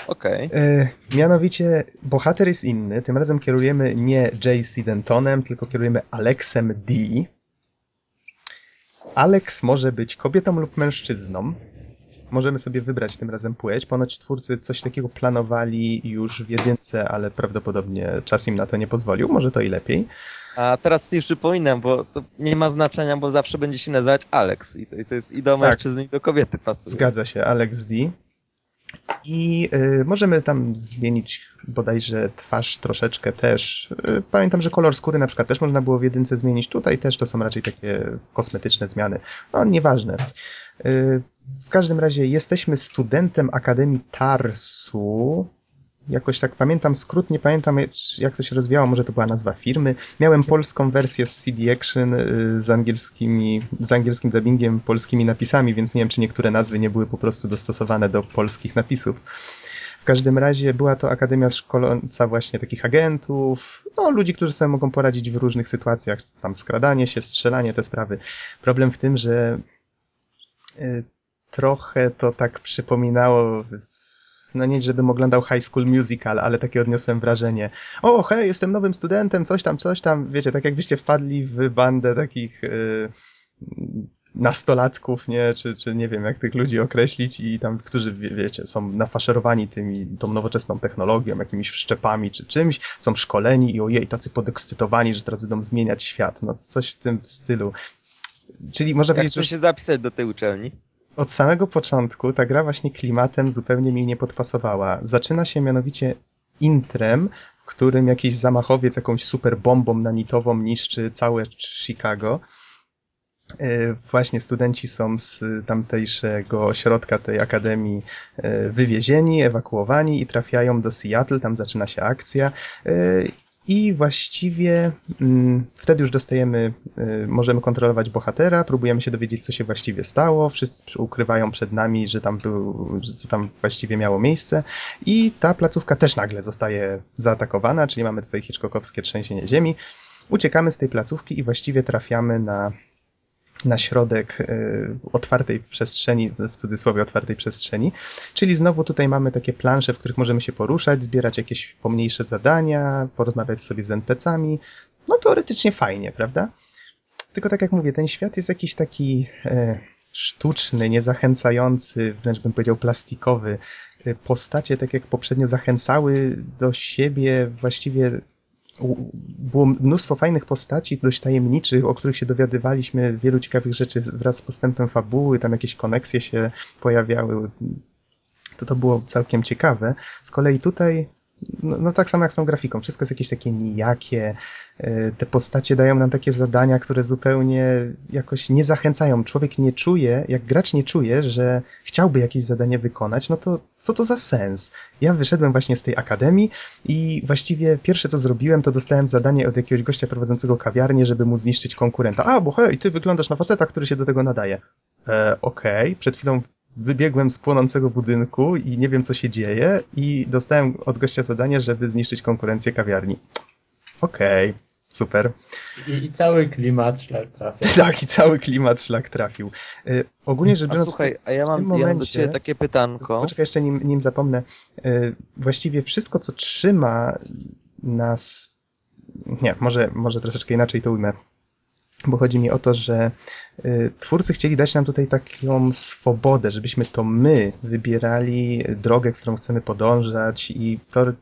C: Okej.
A: E, mianowicie bohater jest inny, tym razem kierujemy nie J.C. Dentonem, tylko kierujemy Alexem D. Alex może być kobietą lub mężczyzną. Możemy sobie wybrać tym razem płeć. Ponoć twórcy coś takiego planowali już w jedynce, ale prawdopodobnie czas im na to nie pozwolił. Może to i lepiej.
C: A teraz sobie przypominam, bo to nie ma znaczenia, bo zawsze będzie się nazywać Alex i to, i to jest i do
A: Tak.
C: mężczyzny i do kobiety pasuje.
A: Zgadza się, Alex D. I y, możemy tam zmienić bodajże twarz troszeczkę też. Y, pamiętam, że kolor skóry na przykład też można było w jedynce zmienić. Tutaj też to są raczej takie kosmetyczne zmiany. No, nieważne. Y, w każdym razie jesteśmy studentem Akademii Tarsu. Jakoś tak pamiętam skrót, nie pamiętam jak to się rozwijało, może to była nazwa firmy. Miałem polską wersję z CD Action y, z, angielskimi, z angielskim dubbingiem, polskimi napisami, więc nie wiem, czy niektóre nazwy nie były po prostu dostosowane do polskich napisów. W każdym razie była to akademia szkoląca właśnie takich agentów, no ludzi, którzy sobie mogą poradzić w różnych sytuacjach, sam skradanie się, strzelanie, te sprawy. Problem w tym, że y, trochę to tak przypominało no nie żebym oglądał High School Musical, ale takie odniosłem wrażenie. O, hej, jestem nowym studentem, coś tam, coś tam. Wiecie, tak jakbyście wpadli w bandę takich yy, nastolatków, nie, czy, czy nie wiem, jak tych ludzi określić i tam, którzy, wie, wiecie, są nafaszerowani tymi, tą nowoczesną technologią, jakimiś wszczepami czy czymś, są szkoleni i ojej, tacy podekscytowani, że teraz będą zmieniać świat. No coś w tym stylu. Czyli można
C: Jak
A: powiedzieć,
C: że... się zapisać do tej uczelni?
A: Od samego początku ta gra właśnie klimatem zupełnie mi nie podpasowała. Zaczyna się mianowicie intrem, w którym jakiś zamachowiec jakąś super bombą nanitową niszczy całe Chicago. E, właśnie studenci są z tamtejszego ośrodka tej akademii e, wywiezieni, ewakuowani i trafiają do Seattle, tam zaczyna się akcja e, i właściwie mm, wtedy już dostajemy, y, możemy kontrolować bohatera, próbujemy się dowiedzieć, co się właściwie stało. Wszyscy ukrywają przed nami, że tam był, co tam właściwie miało miejsce. I ta placówka też nagle zostaje zaatakowana, czyli mamy tutaj Hitchcockowskie trzęsienie ziemi. Uciekamy z tej placówki i właściwie trafiamy na na środek y, otwartej przestrzeni, w cudzysłowie otwartej przestrzeni. Czyli znowu tutaj mamy takie plansze, w których możemy się poruszać, zbierać jakieś pomniejsze zadania, porozmawiać sobie z NPC-ami. No teoretycznie fajnie, prawda? Tylko tak jak mówię, ten świat jest jakiś taki e, sztuczny, niezachęcający, wręcz bym powiedział plastikowy. E, postacie, tak jak poprzednio, zachęcały do siebie właściwie było mnóstwo fajnych postaci, dość tajemniczych, o których się dowiadywaliśmy, wielu ciekawych rzeczy wraz z postępem fabuły, tam jakieś koneksje się pojawiały. To to było całkiem ciekawe. Z kolei tutaj no, no, tak samo jak z tą grafiką, wszystko jest jakieś takie nijakie, e, te postacie dają nam takie zadania, które zupełnie jakoś nie zachęcają. Człowiek nie czuje, jak gracz nie czuje, że chciałby jakieś zadanie wykonać, no to co to za sens? Ja wyszedłem właśnie z tej akademii i właściwie pierwsze co zrobiłem, to dostałem zadanie od jakiegoś gościa prowadzącego kawiarnię, żeby mu zniszczyć konkurenta. A, bo hej, ty wyglądasz na faceta, który się do tego nadaje. E, Okej, okay. przed chwilą wybiegłem z płonącego budynku i nie wiem, co się dzieje i dostałem od gościa zadanie, żeby zniszczyć konkurencję kawiarni. Okej, okay, super.
B: I, I, cały klimat szlak trafił.
A: tak, i cały klimat szlak trafił. Y, ogólnie rzecz biorąc...
C: A słuchaj, a ja mam, momencie, ja mam do ciebie takie pytanko.
A: Poczekaj, jeszcze nim, nim zapomnę. Y, właściwie wszystko, co trzyma nas... Nie, może, może troszeczkę inaczej to ujmę bo chodzi mi o to, że y, twórcy chcieli dać nam tutaj taką swobodę, żebyśmy to my wybierali drogę, którą chcemy podążać i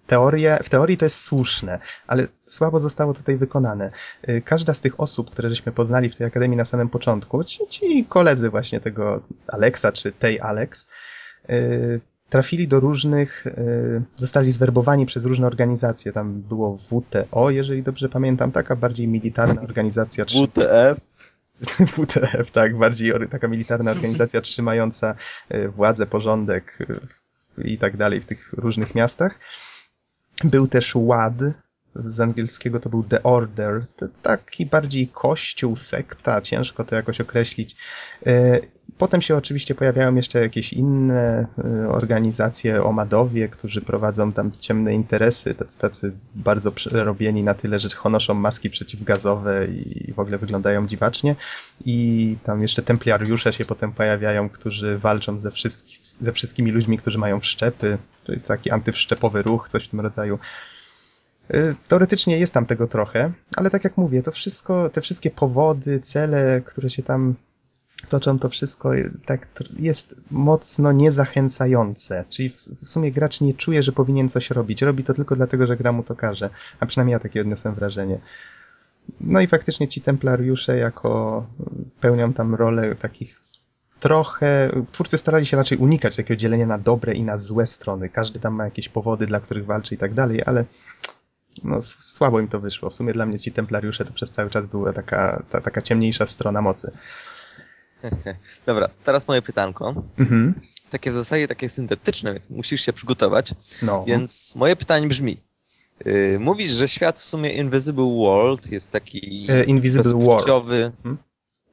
A: teoria, w teorii to jest słuszne, ale słabo zostało tutaj wykonane. Y, każda z tych osób, które żeśmy poznali w tej akademii na samym początku, ci, ci koledzy właśnie tego Alexa czy tej Alex, y, trafili do różnych, y, zostali zwerbowani przez różne organizacje. Tam było WTO, jeżeli dobrze pamiętam, taka bardziej militarna organizacja.
C: WTF?
A: WTF, tak, bardziej taka militarna organizacja trzymająca y, władzę, porządek y, i tak dalej w tych różnych miastach. Był też WAD, z angielskiego to był The Order, to taki bardziej kościół, sekta, ciężko to jakoś określić. Potem się oczywiście pojawiają jeszcze jakieś inne y, organizacje, omadowie, którzy prowadzą tam ciemne interesy, tacy, tacy bardzo przerobieni na tyle, że honoszą maski przeciwgazowe i w ogóle wyglądają dziwacznie. I tam jeszcze templiariusze się potem pojawiają, którzy walczą ze, wszystki, ze wszystkimi ludźmi, którzy mają wszczepy, czyli taki antywszczepowy ruch, coś w tym rodzaju. Y, teoretycznie jest tam tego trochę, ale tak jak mówię, to wszystko, te wszystkie powody, cele, które się tam toczą to wszystko tak jest mocno niezachęcające. Czyli w sumie gracz nie czuje, że powinien coś robić. Robi to tylko dlatego, że gra mu to każe. A przynajmniej ja takie odniosłem wrażenie. No i faktycznie ci templariusze jako pełnią tam rolę takich trochę. Twórcy starali się raczej unikać takiego dzielenia na dobre i na złe strony. Każdy tam ma jakieś powody, dla których walczy i tak dalej, ale no, słabo im to wyszło. W sumie dla mnie ci templariusze to przez cały czas była taka, ta, taka ciemniejsza strona mocy.
C: Dobra, teraz moje pytanko.
A: Mhm.
C: Takie w zasadzie takie syntetyczne, więc musisz się przygotować.
A: No.
C: Więc moje pytanie brzmi. Yy, mówisz, że świat w sumie Invisible World jest taki
A: E, Invisible War.
C: bezpłciowy.
A: Hmm?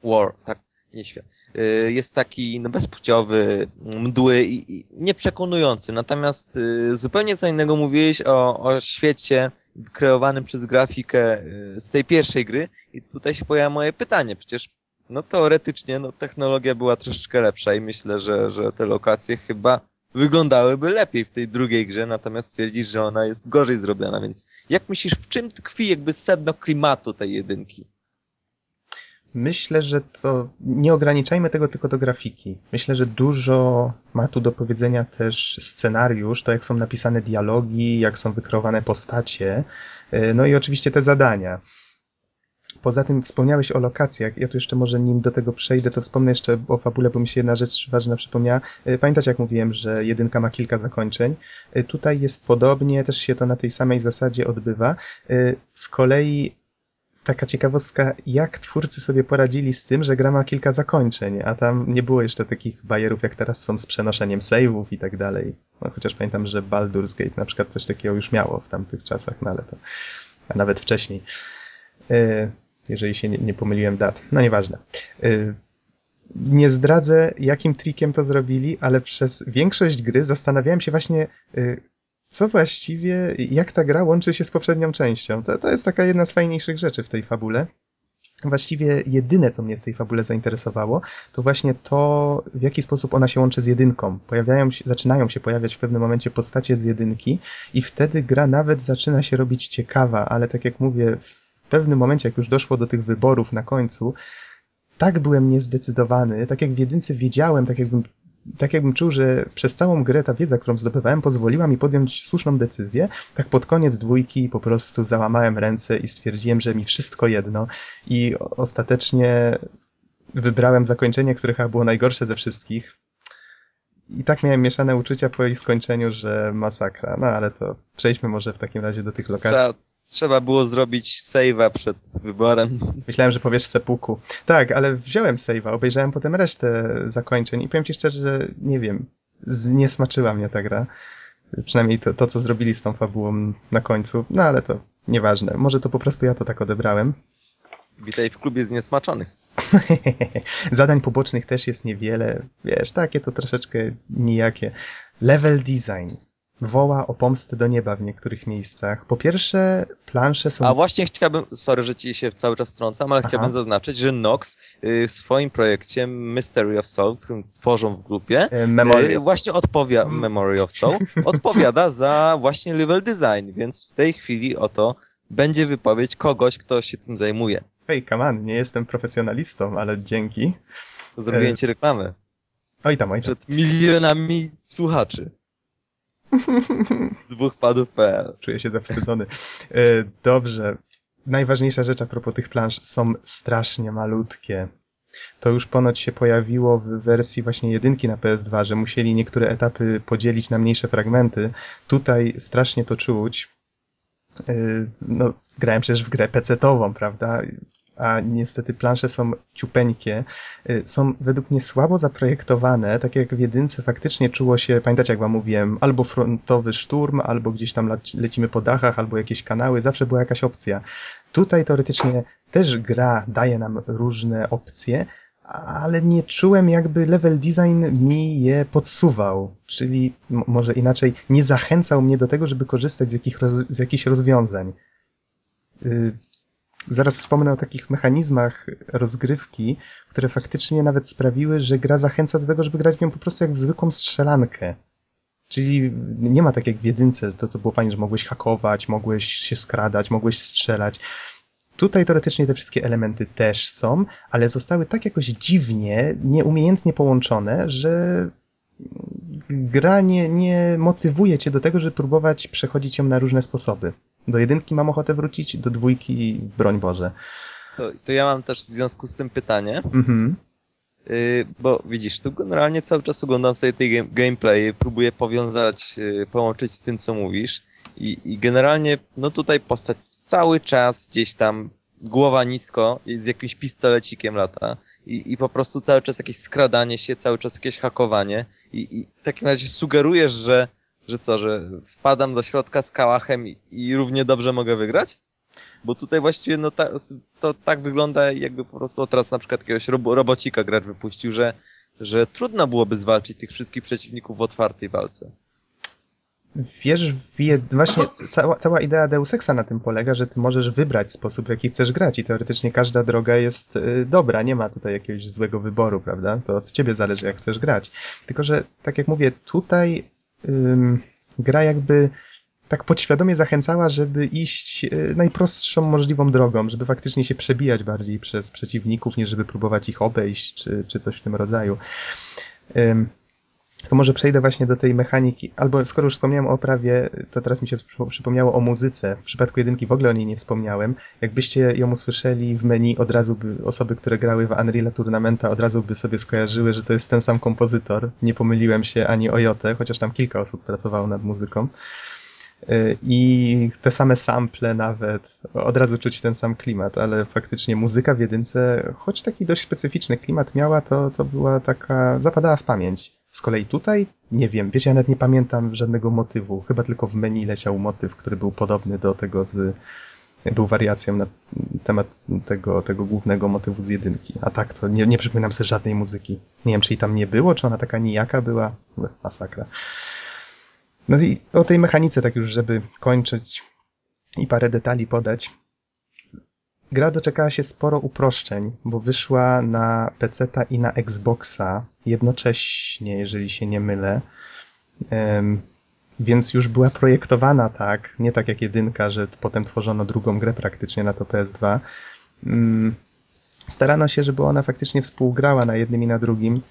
C: War, tak, nie świat. Yy, jest taki no, bezpłciowy, mdły i, i nieprzekonujący. Natomiast yy, zupełnie co innego mówiłeś o, o świecie kreowanym przez grafikę yy, z tej pierwszej gry i tutaj się pojawia moje pytanie. Przecież no teoretycznie no, technologia była troszeczkę lepsza i myślę, że, że te lokacje chyba wyglądałyby lepiej w tej drugiej grze, natomiast stwierdzisz, że ona jest gorzej zrobiona, więc jak myślisz, w czym tkwi jakby sedno klimatu tej jedynki?
A: Myślę, że to nie ograniczajmy tego tylko do grafiki. Myślę, że dużo ma tu do powiedzenia też scenariusz, to jak są napisane dialogi, jak są wykreowane postacie, yy, no i oczywiście te zadania. Poza tym wspomniałeś o lokacjach. Ja tu jeszcze może nim do tego przejdę, to wspomnę jeszcze o fabule, bo mi się jedna rzecz ważna przypomniała. Yy, Pamiętacie, jak mówiłem, że jedynka ma kilka zakończeń? Yy, Tutaj jest podobnie, też się to na tej samej zasadzie odbywa. Yy, Z kolei taka ciekawostka, jak twórcy sobie poradzili z tym, że gra ma kilka zakończeń, a tam nie było jeszcze takich bajerów, jak teraz są z przenoszeniem save'ów i tak dalej. No, chociaż pamiętam, że Baldur's Gate na przykład coś takiego już miało w tamtych czasach, no ale to, a nawet wcześniej. Jeżeli się nie, nie pomyliłem dat. No nieważne. Yy, nie zdradzę, jakim trikiem to zrobili, ale przez większość gry zastanawiałem się właśnie, yy, co właściwie, jak ta gra łączy się z poprzednią częścią. To, to jest taka jedna z fajniejszych rzeczy w tej fabule. Właściwie jedyne, co mnie w tej fabule zainteresowało, to właśnie to, w jaki sposób ona się łączy z jedynką. Pojawiają się, zaczynają się pojawiać w pewnym momencie postacie z jedynki i wtedy gra nawet zaczyna się robić ciekawa, ale tak jak mówię, pewnym momencie, jak już doszło do tych wyborów na końcu, tak byłem niezdecydowany, tak jak w jedynce wiedziałem, tak jakbym tak jakbym czuł, że przez całą grę ta wiedza, którą zdobywałem, pozwoliła mi podjąć słuszną decyzję, tak pod koniec dwójki po prostu załamałem ręce i stwierdziłem, że mi wszystko jedno i ostatecznie wybrałem zakończenie, które chyba było najgorsze ze wszystkich. I tak miałem mieszane uczucia po jej skończeniu, że masakra. No ale to przejdźmy może w takim razie do tych lokacji.
C: Trzeba, było zrobić save'a przed wyborem.
A: Myślałem, że powiesz sepuku. Tak, ale wziąłem save'a, obejrzałem potem resztę zakończeń i powiem ci szczerze, że nie wiem, zniesmaczyła mnie ta gra. Przynajmniej to, to, co zrobili z tą fabułą na końcu. No ale to nieważne. Może to po prostu ja to tak odebrałem.
C: Witaj w klubie zniesmaczonych.
A: Zadań pobocznych też jest niewiele. Wiesz, takie to troszeczkę nijakie. Level design woła o pomstę do nieba w niektórych miejscach. Po pierwsze, plansze są...
C: A właśnie chciałbym, sorry, że ci się cały czas wtrącam, ale
A: Aha.
C: chciałbym zaznaczyć, że Nox y, w swoim projekcie Mystery of Soul, którym tworzą w grupie,
A: e, Memory
C: y, właśnie odpowiada,
A: Mm.
C: Memory of Soul, odpowiada za właśnie level design, więc w tej chwili oto będzie wypowiedź kogoś, kto się tym zajmuje.
A: Hej, on, nie jestem profesjonalistą, ale dzięki.
C: Zrobiłem ci reklamę
A: Oj tam, oj tam.
C: przed milionami słuchaczy. Dwóch padów.pl
A: Czuję się zawstydzony. E, Dobrze. Najważniejsza rzecz a propos tych plansz są strasznie malutkie. To już ponoć się pojawiło w wersji właśnie jedynki na PS2, że musieli niektóre etapy podzielić na mniejsze fragmenty. Tutaj strasznie to czuć. E, No, grałem przecież w grę PC-tową, prawda? A niestety plansze są ciupeńkie. Y, Są według mnie słabo zaprojektowane, tak jak w jedynce faktycznie czuło się, pamiętacie jak wam mówiłem, albo frontowy szturm, albo gdzieś tam leci- lecimy po dachach, albo jakieś kanały, zawsze była jakaś opcja. Tutaj teoretycznie też gra daje nam różne opcje, ale nie czułem jakby level design mi je podsuwał, czyli może inaczej, nie zachęcał mnie do tego, żeby korzystać z, jakich roz, z jakichś rozwiązań. Y, Zaraz wspomnę o takich mechanizmach rozgrywki, które faktycznie nawet sprawiły, że gra zachęca do tego, żeby grać w nią po prostu jak w zwykłą strzelankę. Czyli nie ma tak jak w jedynce, to co było fajnie, że mogłeś hakować, mogłeś się skradać, mogłeś strzelać. Tutaj teoretycznie te wszystkie elementy też są, ale zostały tak jakoś dziwnie, nieumiejętnie połączone, że gra nie, nie motywuje cię do tego, żeby próbować przechodzić ją na różne sposoby. Do jedynki mam ochotę wrócić, do dwójki broń Boże.
C: To, to ja mam też w związku z tym pytanie.
A: Mhm.
C: Yy, bo widzisz, tu generalnie cały czas oglądam sobie tej game, gameplay, próbuję powiązać, yy, połączyć z tym, co mówisz i, i generalnie, no tutaj postać cały czas gdzieś tam głowa nisko, z jakimś pistolecikiem lata i, i po prostu cały czas jakieś skradanie się, cały czas jakieś hakowanie i, i w takim razie sugerujesz, że, że co, że wpadam do środka z kałachem i, i równie dobrze mogę wygrać? Bo tutaj właściwie no ta, to tak wygląda jakby po prostu teraz na przykład jakiegoś robo, robocika gracz wypuścił, że, że trudno byłoby zwalczyć tych wszystkich przeciwników w otwartej walce.
A: Wiesz, wie, właśnie cała, cała idea Deus Exa na tym polega, że ty możesz wybrać sposób, w jaki chcesz grać i teoretycznie każda droga jest y, dobra, nie ma tutaj jakiegoś złego wyboru, prawda? To od ciebie zależy, jak chcesz grać. Tylko, że tak jak mówię, tutaj ym, gra jakby tak podświadomie zachęcała, żeby iść y, najprostszą możliwą drogą, żeby faktycznie się przebijać bardziej przez przeciwników, niż żeby próbować ich obejść, czy, czy coś w tym rodzaju. Ym, to może przejdę właśnie do tej mechaniki, albo skoro już wspomniałem o oprawie, to teraz mi się przypomniało o muzyce. W przypadku jedynki w ogóle o niej nie wspomniałem. Jakbyście ją usłyszeli w menu, od razu by osoby, które grały w Unreal Tournamenta, od razu by sobie skojarzyły, że to jest ten sam kompozytor. Nie pomyliłem się ani o jotę, chociaż tam kilka osób pracowało nad muzyką. Y, I te same sample nawet, od razu czuć ten sam klimat, ale faktycznie muzyka w jedynce, choć taki dość specyficzny klimat miała, to, to była taka, zapadała w pamięć. Z kolei tutaj, nie wiem, wiecie, ja nawet nie pamiętam żadnego motywu. Chyba tylko w menu leciał motyw, który był podobny do tego z... Był wariacją na temat tego, tego głównego motywu z jedynki. A tak, to nie, nie przypominam sobie żadnej muzyki. Nie wiem, czy jej tam nie było, czy ona taka nijaka była. No, masakra. No i o tej mechanice, tak już, żeby kończyć i parę detali podać. Gra doczekała się sporo uproszczeń, bo wyszła na PC-ta i na Xboxa jednocześnie, jeżeli się nie mylę. Um, więc już była projektowana tak, nie tak jak jedynka, że potem tworzono drugą grę praktycznie na to PS2. Um, starano się, żeby ona faktycznie współgrała na jednym i na drugim,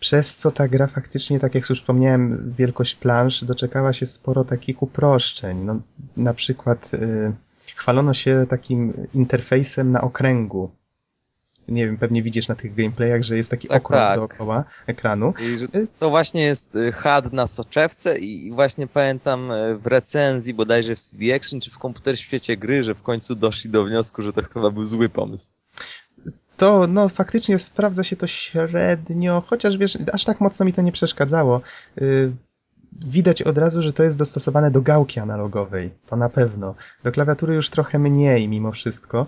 A: przez co ta gra faktycznie, tak jak już wspomniałem, wielkość plansz doczekała się sporo takich uproszczeń. No, na przykład... Yy, chwalono się takim interfejsem na okręgu. Nie wiem, pewnie widzisz na tych gameplayach, że jest taki
C: tak,
A: okrąg
C: tak.
A: dookoła ekranu.
C: To właśnie jest y, HUD na soczewce i właśnie pamiętam y, w recenzji bodajże w CD Action czy w Komputer Świecie Gry, że w końcu doszli do wniosku, że to chyba był zły pomysł.
A: To, no, faktycznie sprawdza się to średnio, chociaż wiesz, aż tak mocno mi to nie przeszkadzało. Yy, widać od razu, że to jest dostosowane do gałki analogowej. To na pewno. Do klawiatury już trochę mniej mimo wszystko.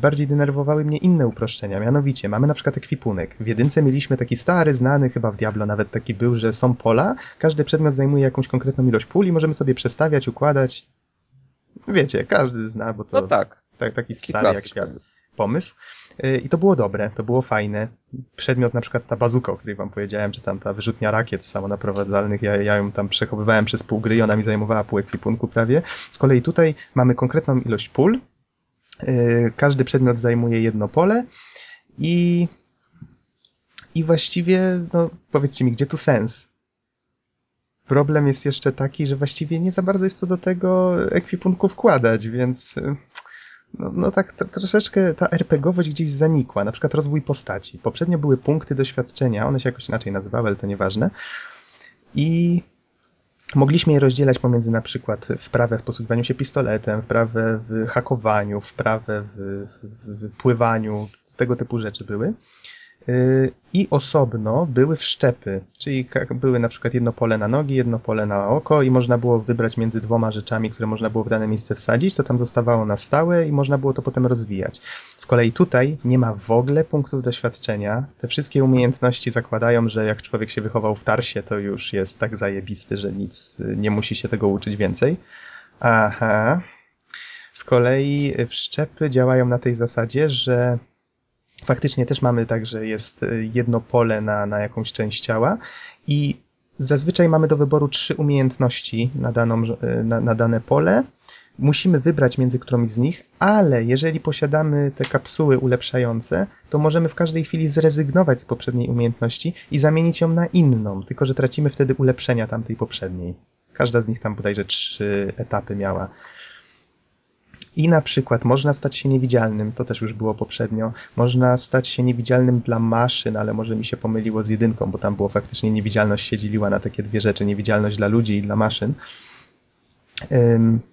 A: Bardziej denerwowały mnie inne uproszczenia. Mianowicie, mamy na przykład ekwipunek. W jedynce mieliśmy taki stary, znany, chyba w Diablo nawet taki był, że są pola. Każdy przedmiot zajmuje jakąś konkretną ilość pól i możemy sobie przestawiać, układać. Wiecie, każdy zna, bo to
C: no tak.
A: Tak taki stary jak świat jest pomysł. Y, I to było dobre, to było fajne. Przedmiot, na przykład ta bazuka, o której wam powiedziałem, czy tam ta wyrzutnia rakiet samonaprowadzalnych, ja, ja ją tam przechowywałem przez pół gry i ona mi zajmowała pół ekwipunku prawie. Z kolei tutaj mamy konkretną ilość pól. Y, każdy przedmiot zajmuje jedno pole i i właściwie, no powiedzcie mi, gdzie tu sens? Problem jest jeszcze taki, że właściwie nie za bardzo jest co do tego ekwipunku wkładać, więc y, no, no tak troszeczkę ta RPGowość gdzieś zanikła, na przykład rozwój postaci. Poprzednio były punkty doświadczenia, one się jakoś inaczej nazywały, ale to nieważne. I mogliśmy je rozdzielać pomiędzy na przykład wprawę w posługiwaniu się pistoletem, wprawę w hakowaniu, wprawę w, w, w pływaniu, tego typu rzeczy były. Y, I osobno były wszczepy, czyli były na przykład jedno pole na nogi, jedno pole na oko i można było wybrać między dwoma rzeczami, które można było w dane miejsce wsadzić, co tam zostawało na stałe i można było to potem rozwijać. Z kolei tutaj nie ma w ogóle punktów doświadczenia. Te wszystkie umiejętności zakładają, że jak człowiek się wychował w Tarsie, to już jest tak zajebisty, że nic nie musi się tego uczyć więcej. Aha. Z kolei wszczepy działają na tej zasadzie, że faktycznie też mamy tak, że jest y, jedno pole na, na jakąś część ciała i zazwyczaj mamy do wyboru trzy umiejętności na, daną, y, na, na dane pole. Musimy wybrać między którąś z nich, ale jeżeli posiadamy te kapsuły ulepszające, to możemy w każdej chwili zrezygnować z poprzedniej umiejętności i zamienić ją na inną, tylko że tracimy wtedy ulepszenia tamtej poprzedniej. Każda z nich tam bodajże trzy etapy miała. I na przykład można stać się niewidzialnym, to też już było poprzednio. Można stać się niewidzialnym dla maszyn, ale może mi się pomyliło z jedynką, bo tam było faktycznie niewidzialność się dzieliła na takie dwie rzeczy: niewidzialność dla ludzi i dla maszyn.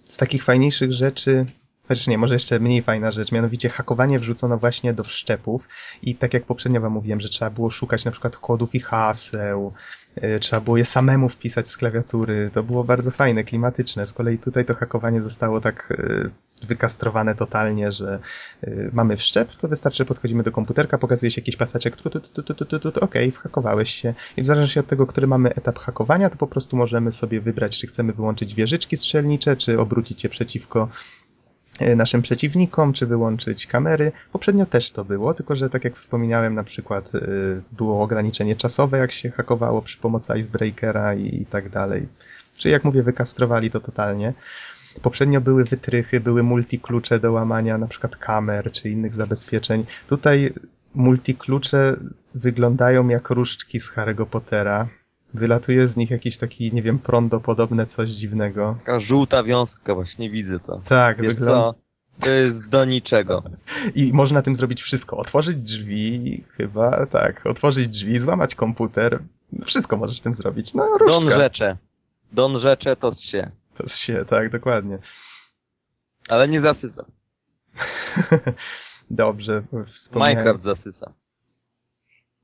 A: Z takich fajniejszych rzeczy, chociaż nie, może jeszcze mniej fajna rzecz, mianowicie hakowanie wrzucono właśnie do wszczepów i tak jak poprzednio wam mówiłem, że trzeba było szukać na przykład kodów i haseł, y, trzeba było je samemu wpisać z klawiatury, to było bardzo fajne, klimatyczne. Z kolei tutaj to hakowanie zostało tak y, wykastrowane totalnie, że y, mamy wszczep, to wystarczy, że podchodzimy do komputerka, pokazuje się jakiś paseczek, tu, tu, tu, tu, tu, tu, tu, okej, okay, whakowałeś się. I w zależności od tego, który mamy etap hakowania, to po prostu możemy sobie wybrać, czy chcemy wyłączyć wieżyczki strzelnicze, czy obrócić je przeciwko y, naszym przeciwnikom, czy wyłączyć kamery. Poprzednio też to było, tylko że tak jak wspominałem, na przykład y, było ograniczenie czasowe, jak się hakowało przy pomocy Icebreakera i tak dalej. Czyli jak mówię, wykastrowali to totalnie. Poprzednio były wytrychy, były multiklucze do łamania na przykład kamer czy innych zabezpieczeń. Tutaj multiklucze wyglądają jak różdżki z Harry'ego Pottera. Wylatuje z nich jakiś taki, nie wiem, prądopodobne coś dziwnego.
C: Taka żółta wiązka, właśnie widzę to.
A: Tak, wygląda.
C: To jest do niczego.
A: I można tym zrobić wszystko. Otworzyć drzwi, chyba, tak. Otworzyć drzwi, złamać komputer. Wszystko możesz tym zrobić. No,
C: Don
A: różdżka.
C: rzecze. Don rzecze to się.
A: To jest się, tak, dokładnie.
C: Ale nie zasysa.
A: Dobrze, wspomniałem.
C: Minecraft zasysa.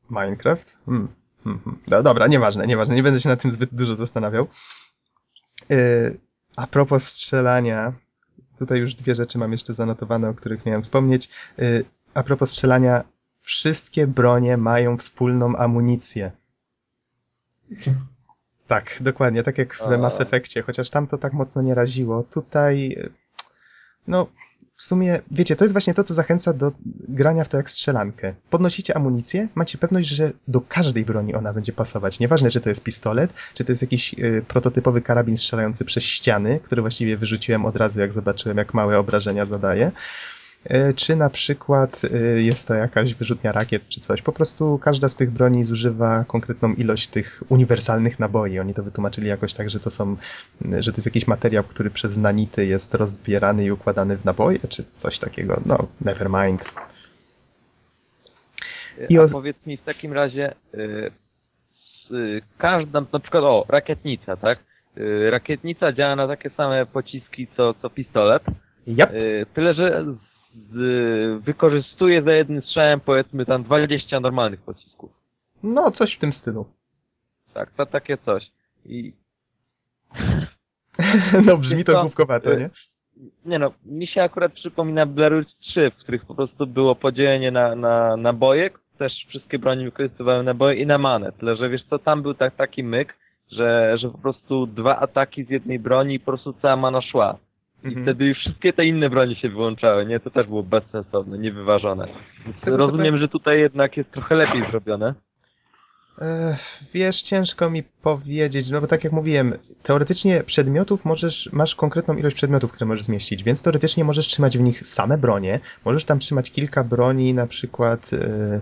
A: Minecraft? Hmm. hmm, hmm. No, dobra, nieważne, nieważne. Nie będę się nad tym zbyt dużo zastanawiał. Yy, a propos strzelania, tutaj już dwie rzeczy mam jeszcze zanotowane, o których miałem wspomnieć. Yy, a propos strzelania, wszystkie bronie mają wspólną amunicję. Tak, dokładnie, tak jak w
C: A.
A: Mass Effectie, chociaż tam to tak mocno nie raziło. Tutaj, no, w sumie, wiecie, to jest właśnie to, co zachęca do grania w to jak strzelankę. Podnosicie amunicję, macie pewność, że do każdej broni ona będzie pasować. Nieważne, czy to jest pistolet, czy to jest jakiś y, prototypowy karabin strzelający przez ściany, który właściwie wyrzuciłem od razu, jak zobaczyłem, jak małe obrażenia zadaje. Y, czy na przykład y, jest to jakaś wyrzutnia rakiet, czy coś. Po prostu każda z tych broni zużywa konkretną ilość tych uniwersalnych naboi. Oni to wytłumaczyli jakoś tak, że to są, że to jest jakiś materiał, który przez nanity jest rozbierany i układany w naboje, czy coś takiego. No, never mind. I
C: I
A: o-
C: powiedz mi w takim razie, y, y, każda, na przykład, o, rakietnica, tak? Y, rakietnica działa na takie same pociski co, co pistolet,
A: Yep.
C: tyle że z, wykorzystuje za jednym strzałem powiedzmy tam 20 normalnych pocisków.
A: No, coś w tym stylu.
C: Tak, to takie coś. I
A: No, brzmi to główkowato, nie?
C: nie no, mi się akurat przypomina Blair Witch 3, w których po prostu było podzielenie na, na naboje, też wszystkie broni wykorzystywały naboje i na manę. Tyle, że wiesz co, tam był tak, taki myk, że, że po prostu dwa ataki z jednej broni i po prostu cała mana szła. I
A: Mhm.
C: wtedy już wszystkie te inne broni się wyłączały, nie? To też było bezsensowne, niewyważone.
A: Tego,
C: rozumiem, że tutaj jednak jest trochę lepiej zrobione.
A: Wiesz, ciężko mi powiedzieć, no bo tak jak mówiłem, teoretycznie przedmiotów możesz, masz konkretną ilość przedmiotów, które możesz zmieścić, więc teoretycznie możesz trzymać w nich same bronie, możesz tam trzymać kilka broni, na przykład e,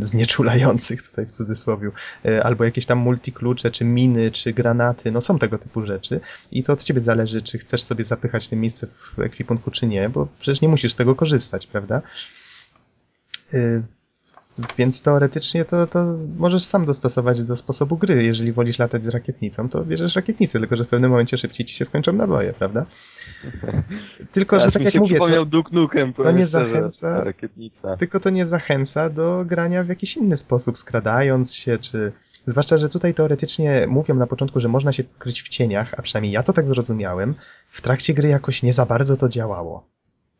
A: znieczulających, tutaj w cudzysłowie, e, albo jakieś tam multiklucze, czy miny, czy granaty, no są tego typu rzeczy i to od ciebie zależy, czy chcesz sobie zapychać tym miejsce w ekwipunku, czy nie, bo przecież nie musisz z tego korzystać, prawda? Więc teoretycznie to, to możesz sam dostosować do sposobu gry. Jeżeli wolisz latać z rakietnicą, to bierzesz rakietnicę, tylko że w pewnym momencie szybciej ci się skończą naboje, prawda? Tylko, że tak jak mówię, to,
C: Nukem, powiem
A: nie zachęca-
C: Rakietnica.
A: tylko to nie zachęca do grania w jakiś inny sposób, skradając się, czy... Zwłaszcza, że tutaj teoretycznie mówią na początku, że można się kryć w cieniach, a przynajmniej ja to tak zrozumiałem. W trakcie gry jakoś nie za bardzo to działało.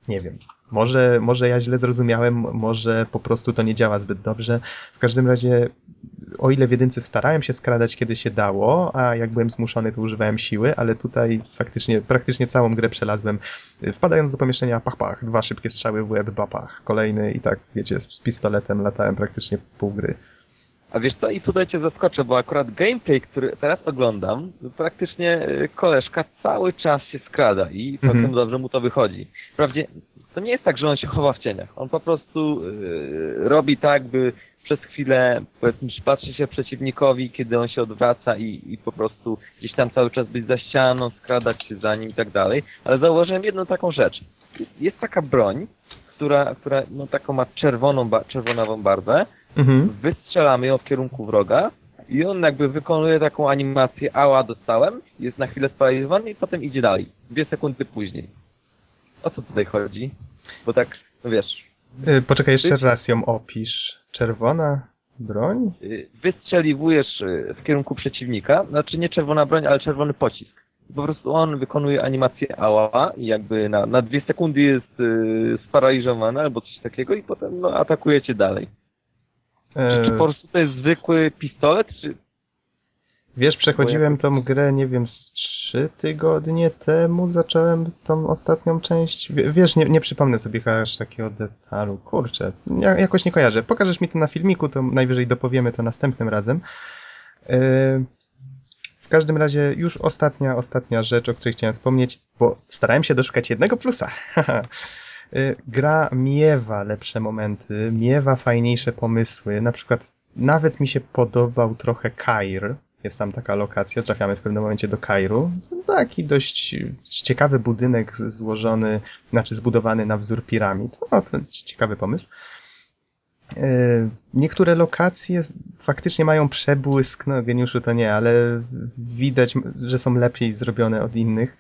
A: Nie wiem. Może, może ja źle zrozumiałem, może po prostu to nie działa zbyt dobrze. W każdym razie, o ile w jedynce starałem się skradać, kiedy się dało, a jak byłem zmuszony, to używałem siły, ale tutaj faktycznie, praktycznie całą grę przelazłem, y, wpadając do pomieszczenia, pach, pach, dwa szybkie strzały w łeb, bapach, kolejny i tak, wiecie, z pistoletem latałem praktycznie pół gry.
C: A wiesz co, i tutaj cię zaskoczę, bo akurat gameplay, który teraz oglądam, praktycznie y, koleżka cały czas się skrada i całkiem dobrze mu to wychodzi. Wprawdzie to nie jest tak, że on się chowa w cieniach. On po prostu y, robi tak, by przez chwilę, powiedzmy, przypatrzy się przeciwnikowi, kiedy on się odwraca i, i po prostu gdzieś tam cały czas być za ścianą, skradać się za nim i tak dalej. Ale zauważyłem jedną taką rzecz. Jest, jest taka broń, która, która no, taką ma czerwoną, ba czerwonawą barwę.
A: Mhm.
C: Wystrzelamy ją w kierunku wroga i on jakby wykonuje taką animację ała dostałem, jest na chwilę sparaliżowany i potem idzie dalej. Dwie sekundy później. O co tutaj chodzi? Bo tak, no wiesz,
A: Y, Poczekaj, jeszcze raz ją opisz. Czerwona broń?
C: y, wystrzeliwujesz y, w kierunku przeciwnika, znaczy nie czerwona broń, ale czerwony pocisk. Po prostu on wykonuje animację ała i jakby na, na dwie sekundy jest y, sparaliżowany albo coś takiego i potem no, atakujecie dalej. Czy, czy
A: E,
C: po prostu to jest zwykły pistolet, czy
A: Wiesz, przechodziłem tą grę, nie wiem, z trzy tygodnie temu zacząłem tą ostatnią część. Wie- Wiesz, nie, nie przypomnę sobie aż takiego detalu. Kurczę, ja, jakoś nie kojarzę. Pokażesz mi to na filmiku, to najwyżej dopowiemy to następnym razem. Yy, w każdym razie już ostatnia, ostatnia rzecz, o której chciałem wspomnieć, bo starałem się doszukać jednego plusa. Yy, Gra miewa lepsze momenty, miewa fajniejsze pomysły. Na przykład nawet mi się podobał trochę Kair. Jest tam taka lokacja, trafiamy w pewnym momencie do Kairu. Taki dość ciekawy budynek złożony, znaczy zbudowany na wzór piramid. No, to ciekawy pomysł. E, Niektóre lokacje faktycznie mają przebłysk, no geniuszu to nie, ale widać, że są lepiej zrobione od innych.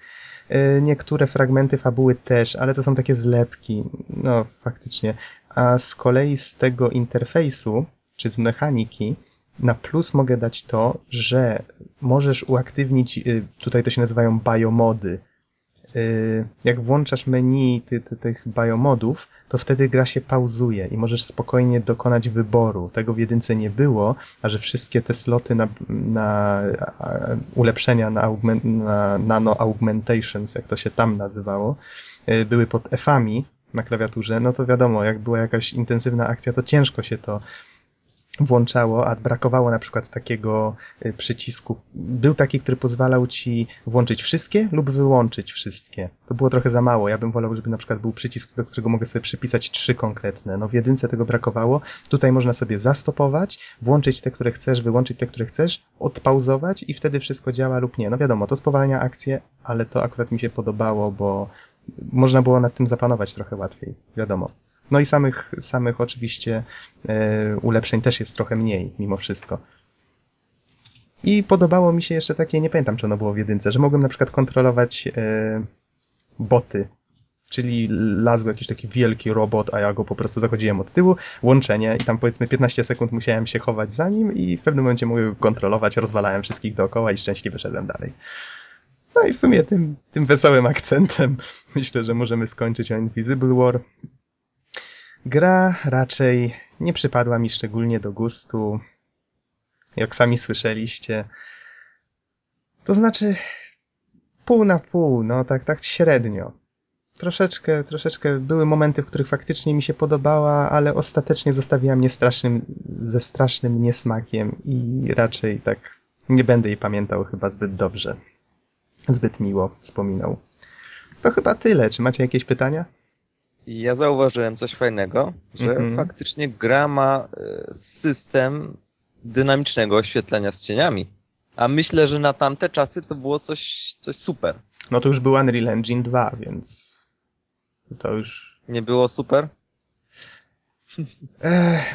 A: E, Niektóre fragmenty fabuły też, ale to są takie zlepki, no faktycznie. A z kolei z tego interfejsu, czy z mechaniki, na plus mogę dać to, że możesz uaktywnić, y, tutaj to się nazywają biomody. Y, Jak włączasz menu ty, ty, tych biomodów, to wtedy gra się pauzuje i możesz spokojnie dokonać wyboru. Tego w jedynce nie było, a że wszystkie te sloty na, na ulepszenia na, augment, na nano augmentations, jak to się tam nazywało, y, były pod F-ami na klawiaturze, no to wiadomo, jak była jakaś intensywna akcja, to ciężko się to włączało, a brakowało na przykład takiego y, przycisku. Był taki, który pozwalał ci włączyć wszystkie lub wyłączyć wszystkie. To było trochę za mało. Ja bym wolał, żeby na przykład był przycisk, do którego mogę sobie przypisać trzy konkretne. No w jedynce tego brakowało. Tutaj można sobie zastopować, włączyć te, które chcesz, wyłączyć te, które chcesz, odpauzować i wtedy wszystko działa lub nie. No wiadomo, to spowalnia akcję, ale to akurat mi się podobało, bo można było nad tym zapanować trochę łatwiej. Wiadomo. No i samych, samych oczywiście e, ulepszeń też jest trochę mniej, mimo wszystko. I podobało mi się jeszcze takie, nie pamiętam czy ono było w jedynce, że mogłem na przykład kontrolować e, boty. Czyli lazł jakiś taki wielki robot, a ja go po prostu zachodziłem od tyłu, łączenie i tam powiedzmy 15 sekund musiałem się chować za nim i w pewnym momencie mogłem kontrolować, rozwalałem wszystkich dookoła i szczęśliwie szedłem dalej. No i w sumie tym, tym wesołym akcentem myślę, że możemy skończyć o Invisible War. Gra raczej nie przypadła mi szczególnie do gustu. Jak sami słyszeliście. To znaczy pół na pół, no tak, tak średnio. Troszeczkę, troszeczkę były momenty, w których faktycznie mi się podobała, ale ostatecznie zostawiła mnie strasznym, ze strasznym niesmakiem i raczej tak nie będę jej pamiętał chyba zbyt dobrze. Zbyt miło wspominał. To chyba tyle. Czy macie jakieś pytania?
C: Ja zauważyłem coś fajnego, że
A: Mhm.
C: faktycznie gra ma e, system dynamicznego oświetlenia z cieniami. A myślę, że na tamte czasy to było coś, coś super.
A: No to już był Unreal Engine 2, więc to już...
C: Nie było super?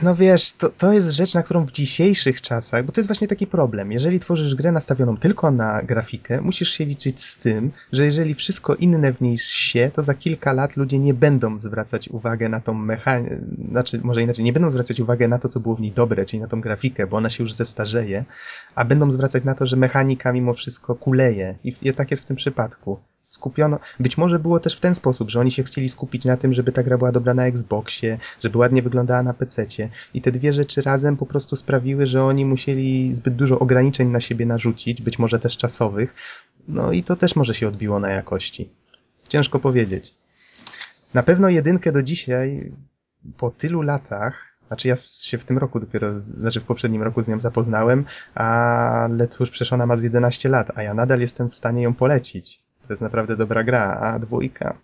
A: No wiesz, to, to jest rzecz, na którą w dzisiejszych czasach, bo to jest właśnie taki problem. Jeżeli tworzysz grę nastawioną tylko na grafikę, musisz się liczyć z tym, że jeżeli wszystko inne w niej się, to za kilka lat ludzie nie będą zwracać uwagę na tą mechanikę, znaczy może inaczej, nie będą zwracać uwagę na to, co było w niej dobre, czyli na tą grafikę, bo ona się już zestarzeje, a będą zwracać na to, że mechanika mimo wszystko kuleje. I, i tak jest w tym przypadku. Skupiono, być może było też w ten sposób, że oni się chcieli skupić na tym, żeby ta gra była dobra na Xboxie, żeby ładnie wyglądała na PC-cie i te dwie rzeczy razem po prostu sprawiły, że oni musieli zbyt dużo ograniczeń na siebie narzucić, być może też czasowych, no i to też może się odbiło na jakości. Ciężko powiedzieć. Na pewno jedynkę do dzisiaj, po tylu latach, znaczy ja się w tym roku dopiero, znaczy w poprzednim roku z nią zapoznałem, ale już przecież ona ma z 11 lat, a ja nadal jestem w stanie ją polecić. To jest naprawdę dobra gra, a dwójka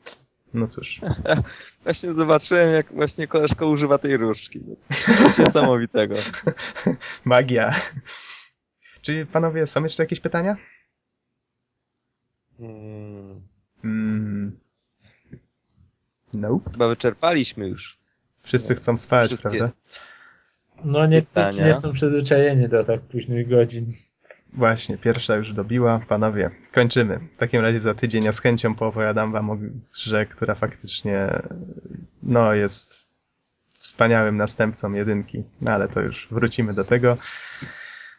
A: No cóż.
C: Właśnie zobaczyłem, jak właśnie koleżka używa tej różdżki. Coś niesamowitego.
A: Magia. Czy panowie są jeszcze jakieś pytania?
C: Hmm,
A: Mm. Nope.
C: chyba wyczerpaliśmy już.
A: Wszyscy chcą spać,
C: Wszystkie-
A: prawda?
B: No niektórzy
C: Pytania?
B: nie są przyzwyczajeni do tak późnych godzin.
A: Właśnie, pierwsza już dobiła. Panowie, kończymy. W takim razie za tydzień ja z chęcią poopowiadam wam o grze, która faktycznie no, jest wspaniałym następcą jedynki. No ale to już wrócimy do tego.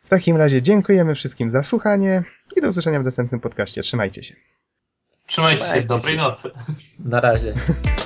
A: W takim razie dziękujemy wszystkim za słuchanie i do usłyszenia w następnym podcaście. Trzymajcie się.
D: Trzymajcie się,
C: Trzymajcie
D: dobrej
C: się.
D: nocy.
B: Na razie.